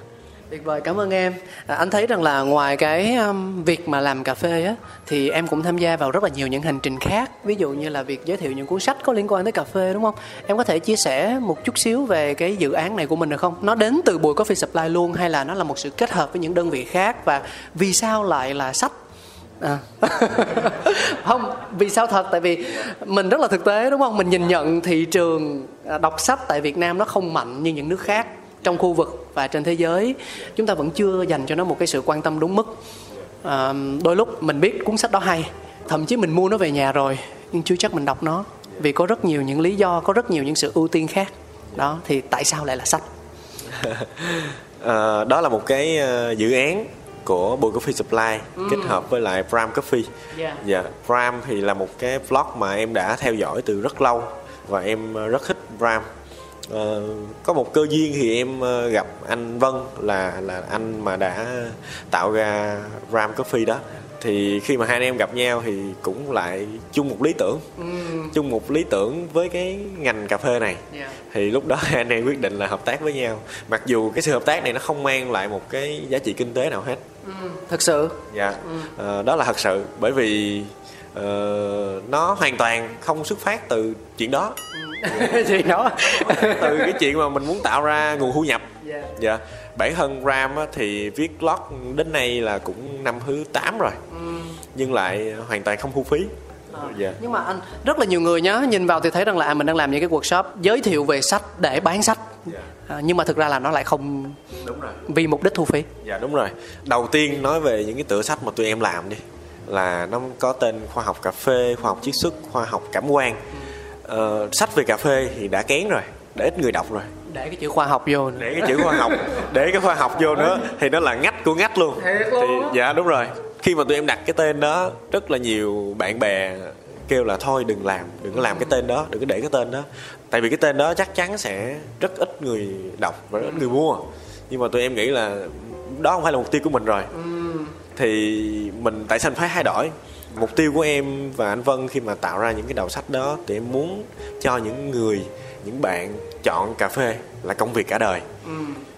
Tuyệt vời, cảm ơn em. À, anh thấy rằng là ngoài cái um, việc mà làm cà phê á, thì em cũng tham gia vào rất là nhiều những hành trình khác. Ví dụ như là việc giới thiệu những cuốn sách có liên quan tới cà phê đúng không? Em có thể chia sẻ một chút xíu về cái dự án này của mình được không? Nó đến từ Bùi Coffee Supply luôn hay là nó là một sự kết hợp với những đơn vị khác và vì sao lại là sách? À. [LAUGHS] không vì sao thật tại vì mình rất là thực tế đúng không mình nhìn nhận thị trường à, đọc sách tại Việt Nam nó không mạnh như những nước khác trong khu vực và trên thế giới chúng ta vẫn chưa dành cho nó một cái sự quan tâm đúng mức à, đôi lúc mình biết cuốn sách đó hay thậm chí mình mua nó về nhà rồi nhưng chưa chắc mình đọc nó vì có rất nhiều những lý do có rất nhiều những sự ưu tiên khác đó thì tại sao lại là sách [LAUGHS] Ờ, đó là một cái ờ, dự án của Bùi Coffee Supply kết hợp với lại Prime Coffee. Yeah. Dạ, Prime thì là một cái blog mà em đã theo dõi từ rất lâu và em rất thích Prime. Ờ, có một cơ duyên thì em ờ, gặp anh Vân là là anh mà đã tạo ra Prime Coffee đó. Thì khi mà hai anh em gặp nhau thì cũng lại chung một lý tưởng, chung một lý tưởng với cái ngành cà phê này. Yeah. thì lúc đó [LAUGHS] hai anh em quyết định là hợp tác với nhau. Mặc dù cái sự hợp tác này nó không mang lại một cái giá trị kinh tế nào hết. Thực sự? Dạ. Ờ, đó là thật sự. Bởi vì ờ, nó hoàn toàn không xuất phát từ chuyện đó [LAUGHS] thì nó [LAUGHS] từ cái chuyện mà mình muốn tạo ra nguồn thu nhập. Yeah. dạ. Bản thân ram á, thì viết blog đến nay là cũng năm thứ 8 rồi. Nhưng lại hoàn toàn không thu phí. Dạ. Nhưng mà anh rất là nhiều người nhá nhìn vào thì thấy rằng là à, mình đang làm những cái workshop giới thiệu về sách để bán sách. À, nhưng mà thực ra là nó lại không đúng rồi. vì mục đích thu phí. Dạ đúng rồi. Đầu tiên nói về những cái tựa sách mà tụi em làm đi là nó có tên khoa học cà phê, khoa học chiết xuất, khoa học cảm quan. Ờ, sách về cà phê thì đã kén rồi, đã ít người đọc rồi. để cái chữ khoa học vô nữa. Để cái chữ khoa học, để cái khoa học vô nữa thì nó là ngách của ngách luôn. Thiệt luôn Thì dạ đúng rồi. Khi mà tụi em đặt cái tên đó, rất là nhiều bạn bè kêu là thôi đừng làm đừng có làm cái tên đó đừng có để cái tên đó tại vì cái tên đó chắc chắn sẽ rất ít người đọc và rất ít người mua nhưng mà tụi em nghĩ là đó không phải là mục tiêu của mình rồi thì mình tại sao mình phải thay đổi mục tiêu của em và anh Vân khi mà tạo ra những cái đầu sách đó thì em muốn cho những người những bạn chọn cà phê là công việc cả đời.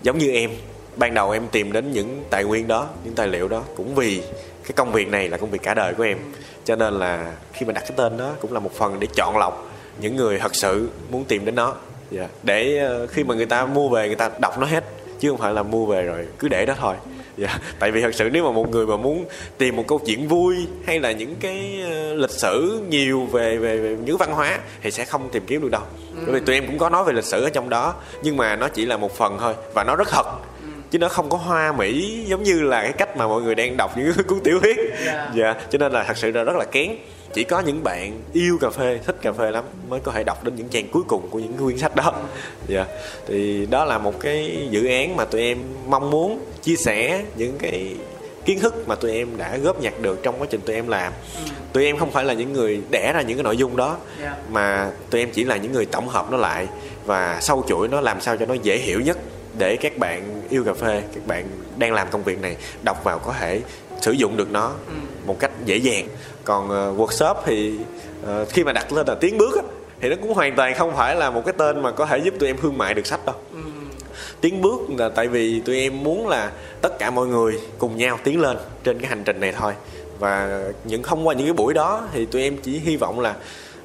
Giống như em ban đầu em tìm đến những tài nguyên đó những tài liệu đó cũng vì cái công việc này là công việc cả đời của em. Cho nên là khi mà đặt cái tên đó cũng là một phần để chọn lọc những người thật sự muốn tìm đến nó. Dạ. để ờ, khi mà người ta mua về người ta đọc nó hết chứ không phải là mua về rồi cứ để đó thôi dạ. tại vì thật sự nếu mà một người mà muốn tìm một câu chuyện vui hay là những cái ờ, lịch sử nhiều về về, về những văn hóa thì sẽ không tìm kiếm được đâu. Bởi vì tụi em cũng có nói về lịch sử ở trong đó nhưng mà nó chỉ là một phần thôi và nó rất thật. Chứ nó không có hoa mỹ giống như là cái cách mà mọi người đang đọc những [LAUGHS] cuốn tiểu thuyết. Dạ cho nên là thật sự là rất là kén chỉ có những bạn yêu cà phê thích cà phê lắm mới có thể đọc đến những trang cuối cùng của những quyển sách đó. [LAUGHS] Dạ. Thì đó là một cái dự án mà tụi em mong muốn chia sẻ những cái kiến thức mà tụi em đã góp nhặt được trong quá trình tụi em làm. Tụi em không phải là những người đẻ ra những cái nội dung đó Dạ. mà tụi em chỉ là những người tổng hợp nó lại và sâu chuỗi nó làm sao cho nó dễ hiểu nhất để các bạn yêu cà phê các bạn đang làm công việc này đọc vào có thể sử dụng được nó một cách dễ dàng còn ờ, workshop thì ờ, khi mà đặt lên là tiến bước á, thì nó cũng hoàn toàn không phải là một cái tên mà có thể giúp tụi em thương mại được sách đâu. Tiến bước là tại vì tụi em muốn là tất cả mọi người cùng nhau tiến lên trên cái hành trình này thôi. Và những không qua những cái buổi đó thì tụi em chỉ hy vọng là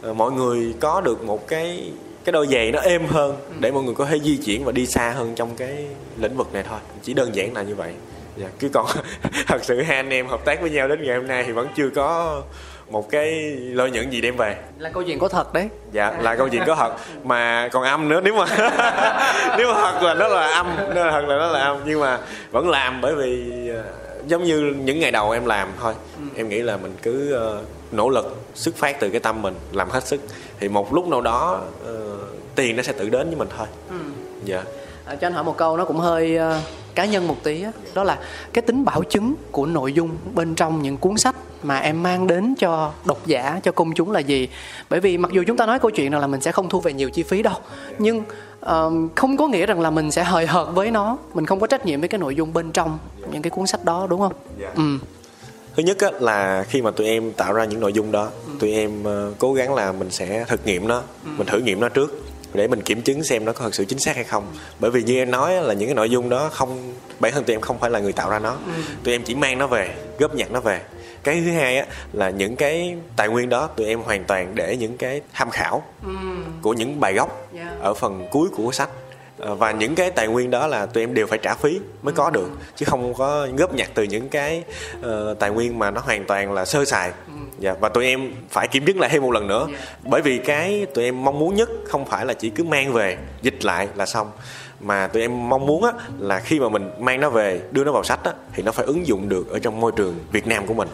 ờ, mọi người có được một cái cái đôi giày nó êm hơn để mọi người có thể di chuyển và đi xa hơn trong cái lĩnh vực này thôi. Chỉ đơn giản là như vậy dạ cứ còn [LAUGHS] thật sự hai anh em hợp tác với nhau đến ngày hôm nay thì vẫn chưa có một cái lợi nhuận gì đem về. Là câu chuyện có thật đấy. Dạ là câu chuyện có thật. Mà còn âm nữa nếu mà [LAUGHS] nếu mà thật là nó là âm thật là nó là âm. Nhưng mà vẫn làm bởi vì ờ, giống như những ngày đầu em làm thôi. Em nghĩ là mình cứ ờ, nỗ lực xuất phát từ cái tâm mình làm hết sức. Thì một lúc nào đó ờ, tiền nó sẽ tự đến với mình thôi. Dạ. À, cho anh hỏi một câu nó cũng hơi cá nhân một tí á. đó là cái tính bảo chứng của nội dung bên trong những cuốn sách mà em mang đến cho độc giả cho công chúng là gì. Bởi vì mặc dù chúng ta nói câu chuyện là mình sẽ không thu về nhiều chi phí đâu nhưng ờm, không có nghĩa rằng là mình sẽ hời hợt với nó. Mình không có trách nhiệm với cái nội dung bên trong những cái cuốn sách đó đúng không? Dạ. ừ. Thứ nhất á, là khi mà tụi em tạo ra những nội dung đó tụi em ờ, cố gắng là mình sẽ thực nghiệm nó mình thử nghiệm nó trước để mình kiểm chứng xem nó có thật sự chính xác hay không. Bởi vì như em nói là những cái nội dung đó không bản thân tụi em không phải là người tạo ra nó. Tụi em chỉ mang nó về góp nhặt nó về. Cái thứ hai á là những cái tài nguyên đó tụi em hoàn toàn để những cái tham khảo của những bài gốc Yeah. ở phần cuối của sách và những cái tài nguyên đó là tụi em đều phải trả phí mới có được chứ không có góp nhặt từ những cái ờ, tài nguyên mà nó hoàn toàn là sơ sài. Dạ, và tụi em phải kiểm chứng lại thêm một lần nữa. Bởi vì cái tụi em mong muốn nhất không phải là chỉ cứ mang về dịch lại là xong. Mà tụi em mong muốn á, là khi mà mình mang nó về đưa nó vào sách á, thì nó phải ứng dụng được ở trong môi trường Việt Nam của mình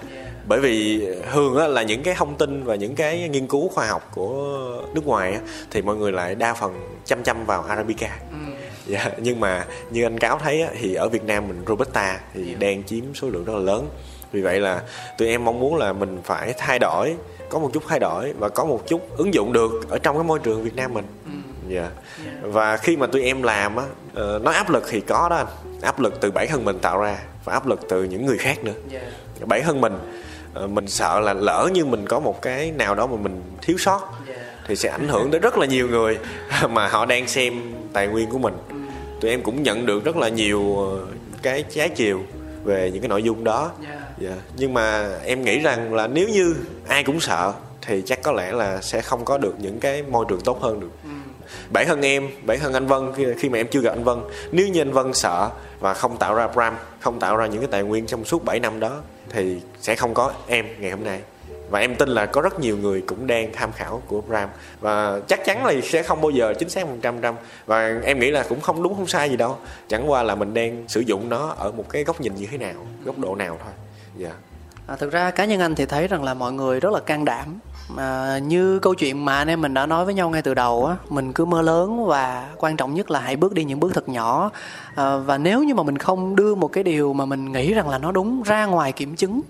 bởi vì thường á, là những cái thông tin và những cái nghiên cứu khoa học của nước ngoài á, thì mọi người lại đa phần chăm chăm vào Arabica. Dạ, nhưng mà như anh cáo thấy á, thì ở Việt Nam mình Robusta thì đang chiếm số lượng rất là lớn. Vì vậy là tụi em mong muốn là mình phải thay đổi có một chút thay đổi và có một chút ứng dụng được ở trong cái môi trường Việt Nam mình. Dạ. Và khi mà tụi em làm á ờ, nói áp lực thì có đó anh. Áp lực từ bản thân mình tạo ra và áp lực từ những người khác nữa. Bản thân mình mình sợ là lỡ như mình có một cái nào đó mà mình thiếu sót thì sẽ ảnh hưởng tới rất là nhiều người [LAUGHS] mà họ đang xem tài nguyên của mình. Tụi em cũng nhận được rất là nhiều ờ, cái trái chiều về những cái nội dung đó. Dạ. nhưng mà em nghĩ rằng là nếu như ai cũng sợ thì chắc có lẽ là sẽ không có được những cái môi trường tốt hơn được. Bản thân em bản thân anh Vân khi, khi mà em chưa gặp anh Vân nếu như anh Vân sợ và không tạo ra Bram không tạo ra những cái tài nguyên trong suốt 7 năm đó thì sẽ không có em ngày hôm nay. Và em tin là có rất nhiều người cũng đang tham khảo của Bram. Và chắc chắn là sẽ không bao giờ chính xác 100 trăm. Và em nghĩ là cũng không đúng không sai gì đâu. Chẳng qua là mình đang sử dụng nó ở một cái góc nhìn như thế nào góc độ nào thôi. Dạ. À, thực ra cá nhân anh thì thấy rằng là mọi người rất là can đảm à, như câu chuyện mà anh em mình đã nói với nhau ngay từ đầu á mình cứ mơ lớn và quan trọng nhất là hãy bước đi những bước thật nhỏ. À, và nếu như mà mình không đưa một cái điều mà mình nghĩ rằng là nó đúng ra ngoài kiểm chứng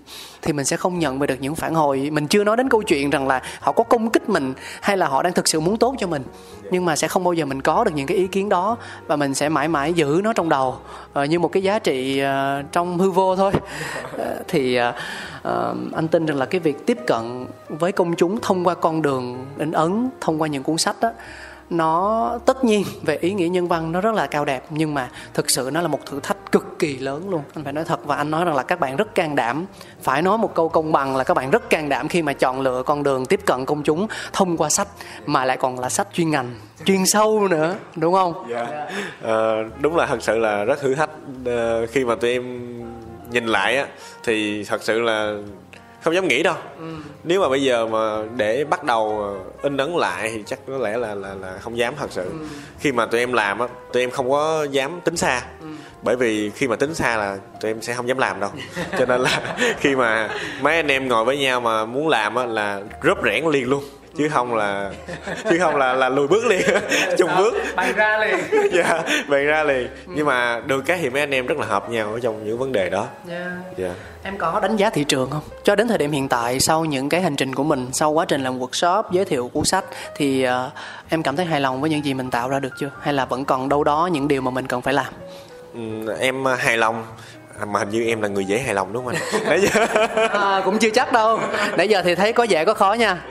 thì mình sẽ không nhận về được những phản hồi. Mình chưa nói đến câu chuyện rằng là họ có công kích mình hay là họ đang thực sự muốn tốt cho mình nhưng mà sẽ không bao giờ mình có được những cái ý kiến đó và mình sẽ mãi mãi giữ nó trong đầu uh, như một cái giá trị uh, trong hư vô thôi. Uh, [LAUGHS] thì uh, uh, anh tin rằng là cái việc tiếp cận với công chúng thông qua con đường in ấn thông qua những cuốn sách đó nó tất nhiên về ý nghĩa nhân văn nó rất là cao đẹp nhưng mà thực sự nó là một thử thách cực kỳ lớn luôn. Anh phải nói thật và anh nói rằng là các bạn rất can đảm. Phải nói một câu công bằng là các bạn rất can đảm khi mà chọn lựa con đường tiếp cận công chúng thông qua sách mà lại còn là sách chuyên ngành chuyên sâu nữa đúng không? Dạ. Yeah. uh, đúng là thật sự là rất thử thách. Uh, khi mà tụi em nhìn lại á thì thật sự là không dám nghĩ đâu ừ. nếu mà bây giờ mà để bắt đầu in ấn lại thì chắc có lẽ là là là không dám thật sự ừ. khi mà tụi em làm á tụi em không có dám tính xa ừ. bởi vì khi mà tính xa là tụi em sẽ không dám làm đâu cho nên là [LAUGHS] khi mà mấy anh em ngồi với nhau mà muốn làm á là rớp rẽn liền luôn chứ không là chứ không là là lùi bước liền [LAUGHS] chung bước. Bày ra liền. [LAUGHS] Dạ bày ra liền. Nhưng mà được cái thì mấy anh em rất là hợp nhau ở trong những vấn đề đó. Dạ. Yeah. em có đánh giá thị trường không? Cho đến thời điểm hiện tại sau những cái hành trình của mình sau quá trình làm workshop giới thiệu cuốn sách thì uh, em cảm thấy hài lòng với những gì mình tạo ra được chưa? Hay là vẫn còn đâu đó những điều mà mình cần phải làm? Ừ, em hài lòng mà hình như em là người dễ hài lòng đúng không anh [LAUGHS] nãy giờ à, cũng chưa chắc đâu nãy giờ thì thấy có dễ có khó nha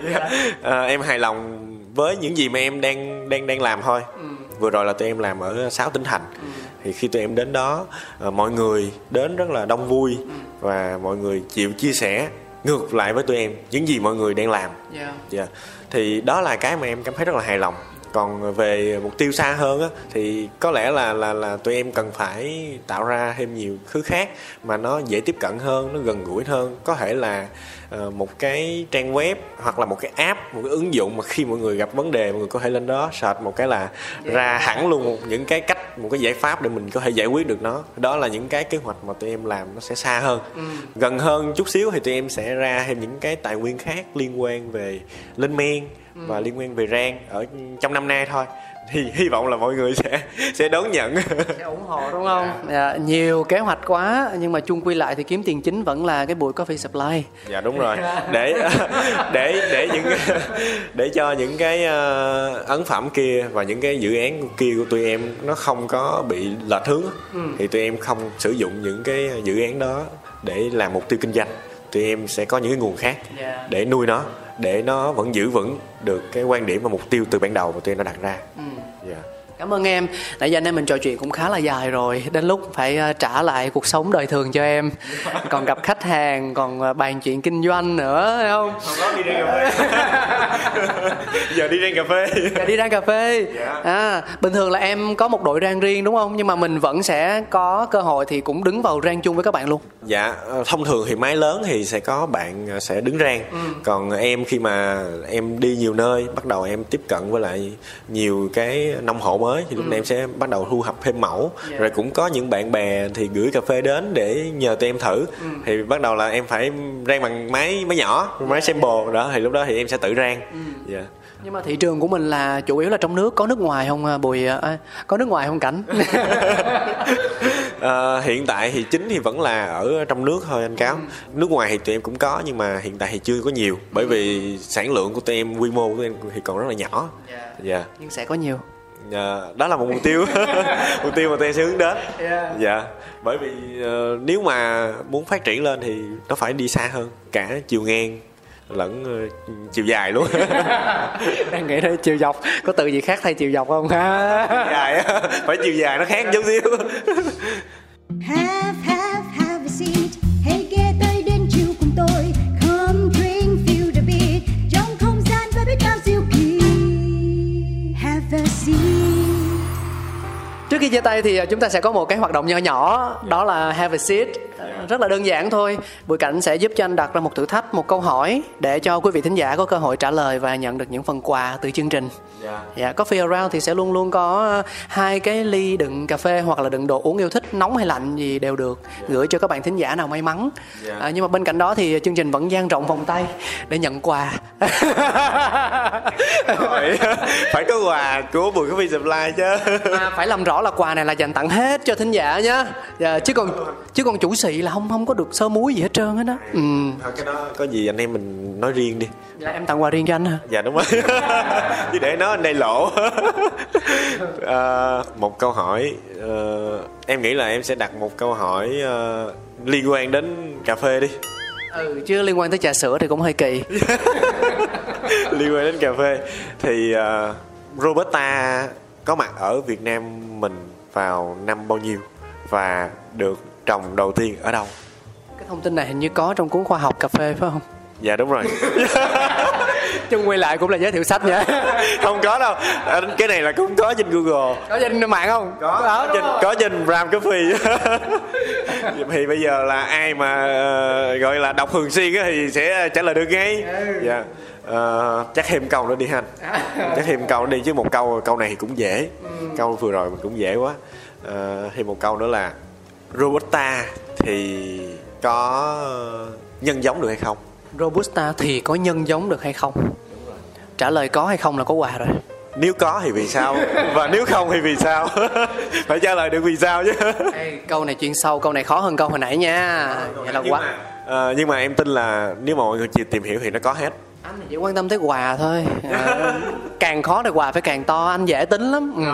à, em hài lòng với những gì mà em đang đang đang làm thôi ừ. vừa rồi là tụi em làm ở sáu tỉnh thành ừ. thì khi tụi em đến đó à, mọi người đến rất là đông vui ừ. và mọi người chịu chia sẻ ngược lại với tụi em những gì mọi người đang làm yeah. Yeah. thì đó là cái mà em cảm thấy rất là hài lòng còn về mục tiêu xa hơn á thì có lẽ là là là tụi em cần phải tạo ra thêm nhiều thứ khác mà nó dễ tiếp cận hơn nó gần gũi hơn. Có thể là uh, một cái trang web hoặc là một cái app một cái ứng dụng mà khi mọi người gặp vấn đề mọi người có thể lên đó search một cái là ra hẳn luôn một những cái cách một cái giải pháp để mình có thể giải quyết được nó. Đó là những cái kế hoạch mà tụi em làm nó sẽ xa hơn. Ừ. gần hơn chút xíu thì tụi em sẽ ra thêm những cái tài nguyên khác liên quan về lên men ừ. và liên quan về rang ở trong năm nay thôi thì hy vọng là mọi người sẽ sẽ đón nhận [LAUGHS] sẽ ủng hộ đúng không dạ, nhiều kế hoạch quá nhưng mà chung quy lại thì kiếm tiền chính vẫn là cái buổi coffee supply dạ đúng rồi để [LAUGHS] để để những [LAUGHS] để cho những cái uh, ấn phẩm kia và những cái dự án kia của tụi em nó không có bị lệch hướng ừ. thì tụi em không sử dụng những cái dự án đó để làm mục tiêu kinh doanh tụi em sẽ có những cái nguồn khác yeah. Dạ. để nuôi nó để nó vẫn giữ vững được cái quan điểm và mục tiêu từ ban đầu mà tụi em đã đặt ra ừ. Cảm ơn em. Nãy giờ anh em mình trò chuyện cũng khá là dài rồi. Đến lúc phải ờ, trả lại cuộc sống đời thường cho em. Còn gặp khách hàng, còn ờ, bàn chuyện kinh doanh nữa, phải không? Không có [LAUGHS] đi ra cà phê. giờ đi rang cà phê. Giờ đi rang cà phê. À, bình thường là em có một đội rang riêng đúng không? Nhưng mà mình vẫn sẽ có cơ hội thì cũng đứng vào rang chung với các bạn luôn. Dạ, ờ, thông thường thì máy lớn thì sẽ có bạn sẽ đứng rang. Ừ. Còn em khi mà em đi nhiều nơi, bắt đầu em tiếp cận với lại nhiều cái nông hộ mới thì lúc ừ. này em sẽ bắt đầu thu thập thêm mẫu yeah. Dạ. rồi cũng có những bạn bè thì gửi cà phê đến để nhờ tụi em thử ừ. thì bắt đầu là em phải rang bằng máy máy nhỏ máy yeah. sample đó thì lúc đó thì em sẽ tự rang ừ. yeah dạ. nhưng mà thị trường của mình là chủ yếu là trong nước có nước ngoài không à, bùi à, có nước ngoài không cảnh à, [LAUGHS] hiện tại thì chính thì vẫn là ở trong nước thôi anh cáo ừ. nước ngoài thì tụi em cũng có nhưng mà hiện tại thì chưa có nhiều bởi vì sản lượng của tụi em quy mô của tụi em thì còn rất là nhỏ dạ yeah. yeah. nhưng sẽ có nhiều dạ đó là một mục tiêu. [LAUGHS] Mục tiêu mà tôi sẽ hướng đến. Yeah. dạ bởi vì uh, nếu mà muốn phát triển lên thì nó phải đi xa hơn cả chiều ngang lẫn uh, chiều dài luôn. [LAUGHS] Đang nghĩ tới chiều dọc có từ gì khác thay chiều dọc không? Ha dài phải chiều dài nó khác chút xíu trước khi chia tay thì ờ, chúng ta sẽ có một cái hoạt động nhỏ nhỏ, đó là have a seat rất là đơn giản thôi. Bùi cảnh sẽ giúp cho anh đặt ra một thử thách một câu hỏi để cho quý vị thính giả có cơ hội trả lời và nhận được những phần quà từ chương trình. Dạ. dạ coffee around thì sẽ luôn luôn có hai cái ly đựng cà phê hoặc là đựng đồ uống yêu thích nóng hay lạnh gì đều được gửi cho các bạn thính giả nào may mắn. Dạ. à, nhưng mà bên cạnh đó thì chương trình vẫn dang rộng vòng tay để nhận quà. Phải, có quà của Bùi Coffee Supply chứ. Mà phải làm rõ là quà này là dành tặng hết cho thính giả nhá. Dạ, chứ còn chứ còn chủ xị là không không có được sơ muối gì hết trơn hết á ừ. Thôi cái đó có gì anh em mình nói riêng đi. Là em tặng quà riêng cho anh hả? Dạ đúng rồi. [LAUGHS] Chứ để nó anh đây lộ. Ờ, [LAUGHS] Một câu hỏi ờ, Em nghĩ là em sẽ đặt một câu hỏi ờ, Liên quan đến cà phê đi. Ừ chứ liên quan tới trà sữa thì cũng hơi kỳ. [LAUGHS] Liên quan đến cà phê. Thì ờ, Robusta có mặt ở Việt Nam mình vào năm bao nhiêu Và được trồng đầu tiên ở đâu? Cái thông tin này hình như có trong cuốn khoa học cà phê phải không? Dạ đúng rồi. [LAUGHS] Chân quay lại cũng là giới thiệu sách nhá [LAUGHS] Không có đâu. Ờ, Cái này là cũng có trên Google. Có trên mạng không? Có. Trên có trên Ram Coffee [LAUGHS] thì bây giờ là ai mà ờ, gọi là đọc thường xuyên thì sẽ trả lời được ngay. Dạ. Ờ, chắc thêm câu nữa đi ha chắc thêm câu đi chứ một câu câu này thì cũng dễ. Câu vừa rồi mình cũng dễ quá. Ờ, thêm một câu nữa là Robusta thì có nhân giống được hay không? Robusta thì có nhân giống được hay không? Trả lời có hay không là có quà rồi. Nếu có thì vì sao? Và nếu không thì vì sao? [LAUGHS] Phải trả lời được vì sao chứ. Ê, câu này chuyên sâu câu này khó hơn câu hồi nãy nha. Vậy là quá. mà, ờ, nhưng mà em tin là nếu mà mọi người chịu tìm hiểu thì nó có hết anh chỉ quan tâm tới quà thôi. À, càng khó thì quà phải càng to anh dễ tính lắm. Ừ.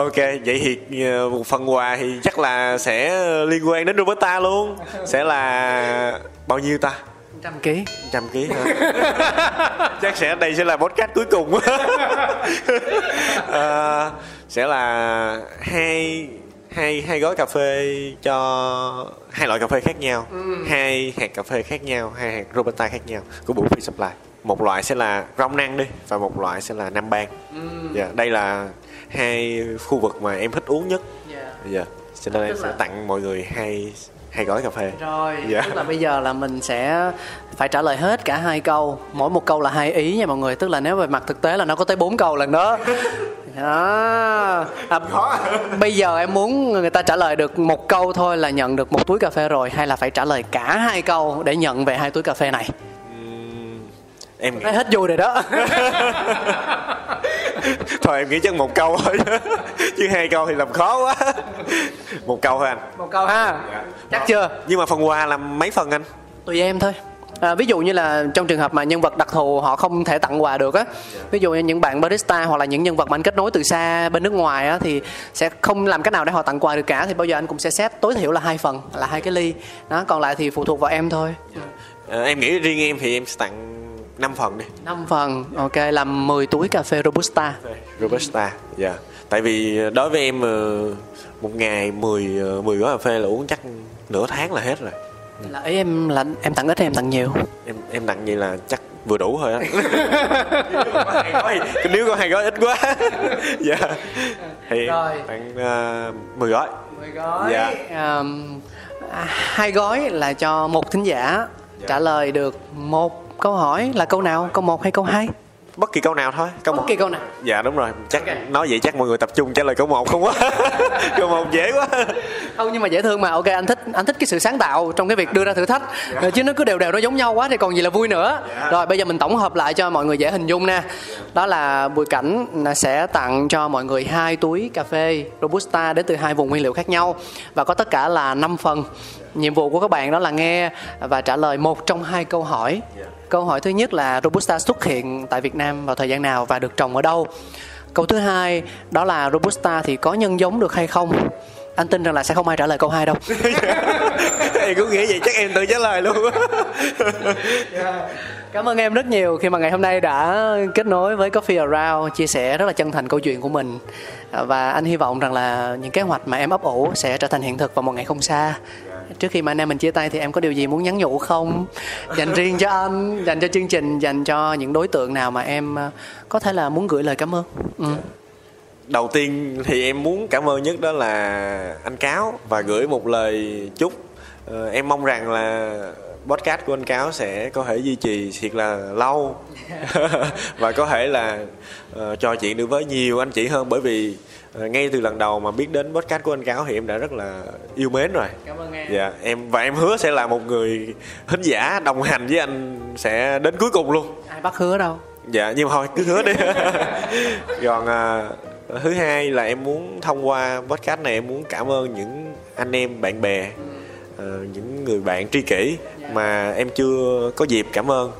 ok vậy thì ờ, một phần quà thì chắc là sẽ liên quan đến Roberta luôn. Sẽ là bao nhiêu ta? Trăm ký. Trăm ký hả? [LAUGHS] Chắc sẽ đây sẽ là podcast cuối cùng. [LAUGHS] Ờ, sẽ là hai hai hai gói cà phê cho hai loại cà phê khác nhau. Hai hạt cà phê khác nhau hai hạt robusta khác nhau của Bùi Free Supply một loại sẽ là rong năng đi và một loại sẽ là nam ban Dạ, đây là hai khu vực mà em thích uống nhất. Dạ. Cho nên em sẽ là- tặng mọi người hai hai gói cà phê. Rồi Dạ. tức là bây giờ là mình sẽ phải trả lời hết cả hai câu. Mỗi một câu là hai ý nha mọi người tức là nếu về mặt thực tế là nó có tới bốn câu lần đó. [LAUGHS] Đó. À, bây giờ em muốn người ta trả lời được một câu thôi là nhận được một túi cà phê rồi hay là phải trả lời cả hai câu để nhận về hai túi cà phê này em nghĩ Nói hết vui rồi đó. [LAUGHS] Thôi em nghĩ chắc một câu thôi. [LAUGHS] Chứ hai câu thì làm khó quá. Một câu thôi anh. Một câu ha. Chắc chưa? Nhưng mà phần quà là mấy phần anh? Tùy em thôi. À, ví dụ như là trong trường hợp mà nhân vật đặc thù họ không thể tặng quà được á ví dụ như những bạn barista hoặc là những nhân vật mà anh kết nối từ xa bên nước ngoài á thì sẽ không làm cách nào để họ tặng quà được cả thì bao giờ anh cũng sẽ set tối thiểu là hai phần là hai cái ly. Đó còn lại thì phụ thuộc vào em thôi. Ờ, em nghĩ riêng em thì em sẽ tặng 5 phần đi. Năm phần ok làm 10 túi cà phê robusta. Robusta dạ. Tại vì đối với em ờ, một ngày 10 ờ, 10 gói cà phê là uống chắc nửa tháng là hết rồi. Là ý em là em tặng ít hay em tặng nhiều? Em em tặng vậy là chắc vừa đủ thôi á. Thì- nếu có hai gói ít quá. [LAUGHS] Dạ. Thì em Rồi. tặng uh, 10 gói. 10 gói. Dạ. um, à, hai gói là cho một thính giả trả lời được một câu hỏi là câu nào? Câu một hay câu hai? Bất kỳ câu nào thôi câu bất một. kỳ câu nào. Dạ đúng rồi. Chắc Ok. nói vậy chắc mọi người tập trung trả lời câu một không quá. [LAUGHS] Câu một dễ quá. Không nhưng mà dễ thương mà. Ok anh thích anh thích cái sự sáng tạo trong cái việc đưa ra thử thách. Ờ, chứ nó cứ đều đều nó giống nhau quá thì còn gì là vui nữa. Rồi bây giờ mình tổng hợp lại cho mọi người dễ hình dung nè đó là bùi cảnh sẽ tặng cho mọi người hai túi cà phê robusta đến từ hai vùng nguyên liệu khác nhau. Và có tất cả là 5 phần. Nhiệm vụ của các bạn đó là nghe và trả lời một trong hai câu hỏi câu hỏi thứ nhất là robusta xuất hiện tại việt nam vào thời gian nào và được trồng ở đâu? Câu thứ hai đó là robusta thì có nhân giống được hay không? Anh tin rằng là sẽ không ai trả lời câu hai đâu. [LAUGHS] Em cũng nghĩ vậy chắc em tự trả lời luôn. [LAUGHS] Cảm ơn em rất nhiều khi mà ngày hôm nay đã kết nối với Coffee Around chia sẻ rất là chân thành câu chuyện của mình. Và anh hy vọng rằng là những kế hoạch mà em ấp ủ sẽ trở thành hiện thực vào một ngày không xa trước khi mà anh em mình chia tay thì em có điều gì muốn nhắn nhủ không? Dành riêng cho anh dành cho chương trình dành cho những đối tượng nào mà em à, có thể là muốn gửi lời cảm ơn. Ừ. đầu tiên thì em muốn cảm ơn nhất đó là anh cáo và gửi một lời chúc. Ờ, em mong rằng là podcast của anh cáo sẽ có thể duy trì thiệt là lâu. [LAUGHS] [LAUGHS] Và có thể là uh, trò chuyện được với nhiều anh chị hơn bởi vì ngay từ lần đầu mà biết đến podcast của anh cáo thì em đã rất là yêu mến rồi. Cảm ơn em. Dạ em và em hứa sẽ là một người thính giả đồng hành với anh sẽ đến cuối cùng luôn. Ai bắt hứa đâu? Dạ nhưng mà thôi cứ hứa đi. [LAUGHS] Còn à, thứ hai là em muốn thông qua podcast này em muốn cảm ơn những anh em bạn bè à, những người bạn tri kỷ mà em chưa có dịp cảm ơn.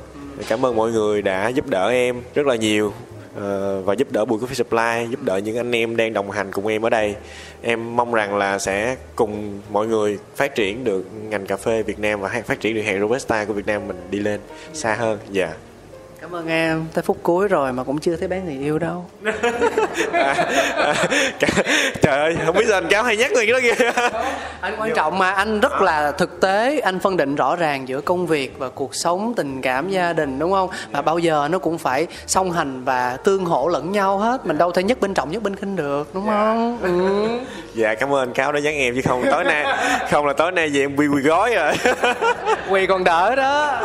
Cảm ơn mọi người đã giúp đỡ em rất là nhiều Ờ, và giúp đỡ Bùi Coffee Supply, giúp đỡ những anh em đang đồng hành cùng em ở đây. Em mong rằng là sẽ cùng mọi người phát triển được ngành cà phê Việt Nam và phát triển được hàng Robusta của Việt Nam mình đi lên xa hơn. Dạ cảm ơn em. Tới phút cuối rồi mà cũng chưa thấy bán người yêu đâu. [LAUGHS] Trời ơi, không biết sao anh cáo hay nhắc người đó kìa. anh quan trọng mà anh rất là thực tế. Anh phân định rõ ràng giữa công việc và cuộc sống tình cảm gia đình đúng không? Và bao giờ nó cũng phải song hành và tương hỗ lẫn nhau hết. Mình đâu thể nhất bên trọng nhất bên khinh được đúng không? Ừ. [LAUGHS] Dạ cảm ơn anh cáo đã nhắc em chứ không tối nay không là tối nay về em quy quy gói rồi. quỳ còn đỡ đó.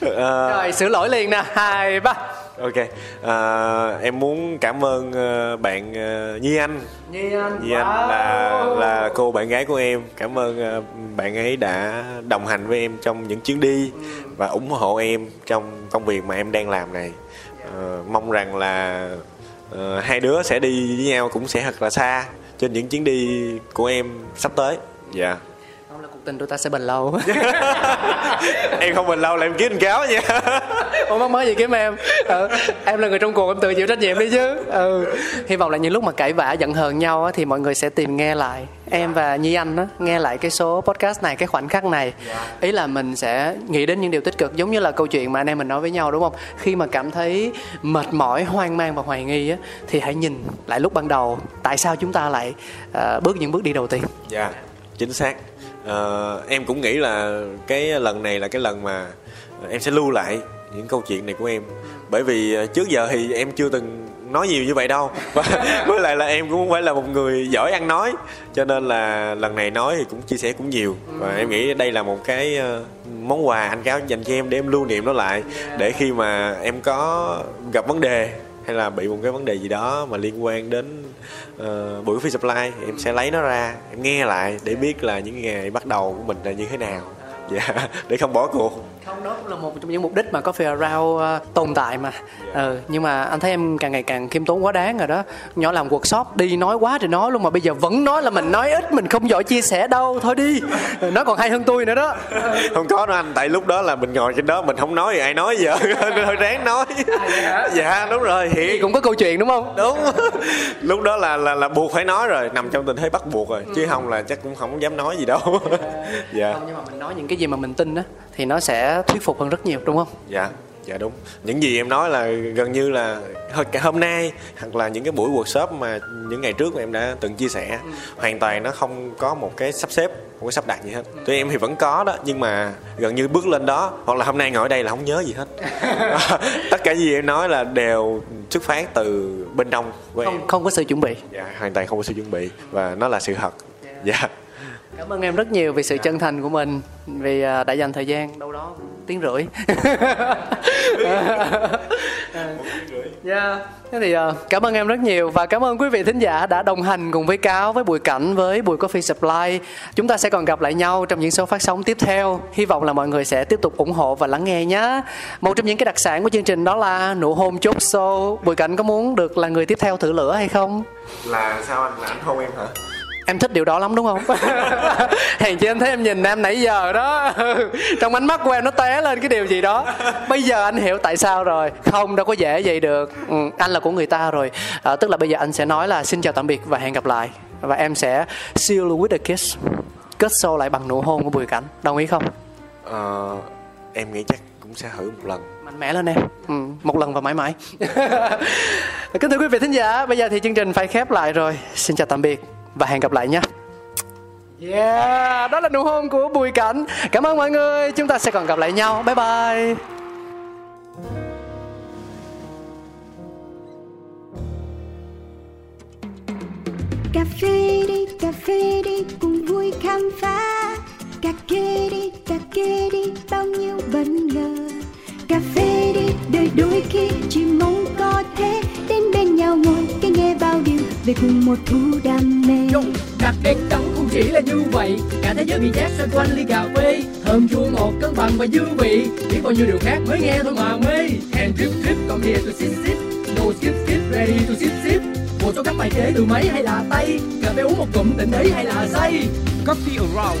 [LAUGHS] Ờ, rồi sửa lỗi liền nè hai ba. Ok à, em muốn cảm ơn ờ, bạn ờ, Nhi Anh. Nhi Anh Nhi Anh là là cô bạn gái của em. Cảm ơn ờ, bạn ấy đã đồng hành với em trong những chuyến đi và ủng hộ em trong công việc mà em đang làm này. Ờ, mong rằng là ờ, hai đứa sẽ đi với nhau cũng sẽ thật là xa trên những chuyến đi của em sắp tới. Dạ. là cuộc tình tụi ta sẽ bền lâu. [LAUGHS] Em không mình lâu là em kiếm anh cáo nha. [LAUGHS] Ủa mắc mới gì kiếm em? Ừ, Em là người trong cuộc em tự chịu trách nhiệm đi chứ. Ừ. Hy vọng là những lúc mà cãi vã giận hờn nhau á, Thì mọi người sẽ tìm nghe lại. Em và Nhi Anh á, nghe lại cái số podcast này Cái khoảnh khắc này. Ý là mình sẽ nghĩ đến những điều tích cực Giống như là câu chuyện mà anh em mình nói với nhau đúng không? Khi mà cảm thấy mệt mỏi, hoang mang và hoài nghi á, Thì hãy nhìn lại lúc ban đầu. Tại sao chúng ta lại ờ, bước những bước đi đầu tiên? Dạ chính xác uh, em cũng nghĩ là cái lần này là cái lần mà em sẽ lưu lại những câu chuyện này của em. Bởi vì ờ, trước giờ thì em chưa từng nói nhiều như vậy đâu. [LAUGHS] Và với lại là em cũng không phải là một người giỏi ăn nói cho nên là lần này nói thì cũng chia sẻ cũng nhiều. Và em nghĩ đây là một cái ờ, món quà anh cáo dành cho em để em lưu niệm nó lại để khi mà em có gặp vấn đề hay là bị một cái vấn đề gì đó mà liên quan đến uh, buổi free supply thì em sẽ lấy nó ra em nghe lại để biết là những ngày bắt đầu của mình là như thế nào. Dạ [LAUGHS] để không bỏ cuộc không đó cũng là một trong những mục đích mà Coffee Around uh, tồn tại mà. Ừ, nhưng mà anh thấy em càng ngày càng khiêm tốn quá đáng rồi đó. Nhỏ làm workshop đi nói quá thì nói luôn mà bây giờ vẫn nói là mình nói ít mình không giỏi chia sẻ đâu. Thôi đi. Ừ, nó còn hay hơn tôi nữa đó. Không có đâu anh tại lúc đó là mình ngồi trên đó mình không nói thì ai nói giờ? [LAUGHS] Hơi ráng nói. Dạ đúng rồi. Thì hiện cũng có câu chuyện đúng không? Đúng. [LAUGHS] Lúc đó là là là buộc phải nói rồi nằm trong tình thế bắt buộc rồi. Chứ không là chắc cũng không dám nói gì đâu. [LAUGHS] Dạ. Không nhưng mà mình nói những cái gì mà mình tin á thì nó sẽ thuyết phục hơn rất nhiều đúng không? Dạ dạ đúng. Những gì em nói là gần như là cả hôm nay hoặc là những cái buổi workshop mà những ngày trước mà em đã từng chia sẻ hoàn toàn nó không có một cái sắp xếp một cái sắp đặt gì hết. Tụi em thì vẫn có đó nhưng mà gần như bước lên đó hoặc là hôm nay ngồi ở đây là không nhớ gì hết. [LAUGHS] [LAUGHS] Tất cả gì em nói là đều xuất phát từ bên trong của em. không không có sự chuẩn bị. Dạ hoàn toàn không có sự chuẩn bị và nó là sự thật. Dạ cảm ơn em rất nhiều vì sự chân thành của mình vì à, đã dành thời gian đâu đó tiếng rưỡi Yeah. [LAUGHS] Thế thì ờ, cảm ơn em rất nhiều và cảm ơn quý vị thính giả đã đồng hành cùng với Cáo, với Bùi Cảnh, với Bùi Coffee Supply. Chúng ta sẽ còn gặp lại nhau trong những số phát sóng tiếp theo. Hy vọng là mọi người sẽ tiếp tục ủng hộ và lắng nghe nhé. Một trong những cái đặc sản của chương trình đó là nụ hôn chốt show. Bùi Cảnh có muốn được là người tiếp theo thử lửa hay không? là sao anh là anh hôn em hả Em thích điều đó lắm đúng không? [LAUGHS] Hèn chi anh thấy em nhìn em nãy giờ đó. [LAUGHS] Trong ánh mắt của em nó té lên cái điều gì đó. Bây giờ anh hiểu tại sao rồi. Không đâu có dễ vậy được. Ừ, Anh là của người ta rồi. À, Tức là bây giờ anh sẽ nói là xin chào tạm biệt và hẹn gặp lại. Và em sẽ seal with a kiss. Kết show lại bằng nụ hôn của Bùi Cảnh. Đồng ý không? Ờ, em nghĩ chắc cũng sẽ thử một lần. Mạnh mẽ lên em. Ừ, Một lần và mãi mãi. [LAUGHS] Kính thưa quý vị thính giả Bây giờ thì chương trình phải khép lại rồi. Xin chào tạm biệt và hẹn gặp lại nhé Yeah, đó là nụ hôn của Bùi Cảnh. Cảm ơn mọi người. Chúng ta sẽ còn gặp lại nhau. Bye bye. cà phê đi cà phê đi cùng vui khám phá cà kê đi cà kê đi bao nhiêu bất ngờ cà phê đi đời đôi khi chỉ mong có thế. Đến bên nhau ngồi cái nghe bao điều về cùng một thú đam mê. Yo, đặc biệt trong không chỉ là như vậy. Cả thế giới bị chát xoay quanh ly cà phê. Thơm chua ngọt cân bằng và dư vị. Biết bao nhiêu điều khác mới nghe thôi mà mê. And drip drip come here to sip sip no skip skip ready to sip sip. Một số các bài chế từ máy hay là tay. Cà phê uống một cụm tỉnh ý hay là say. Coffee Around,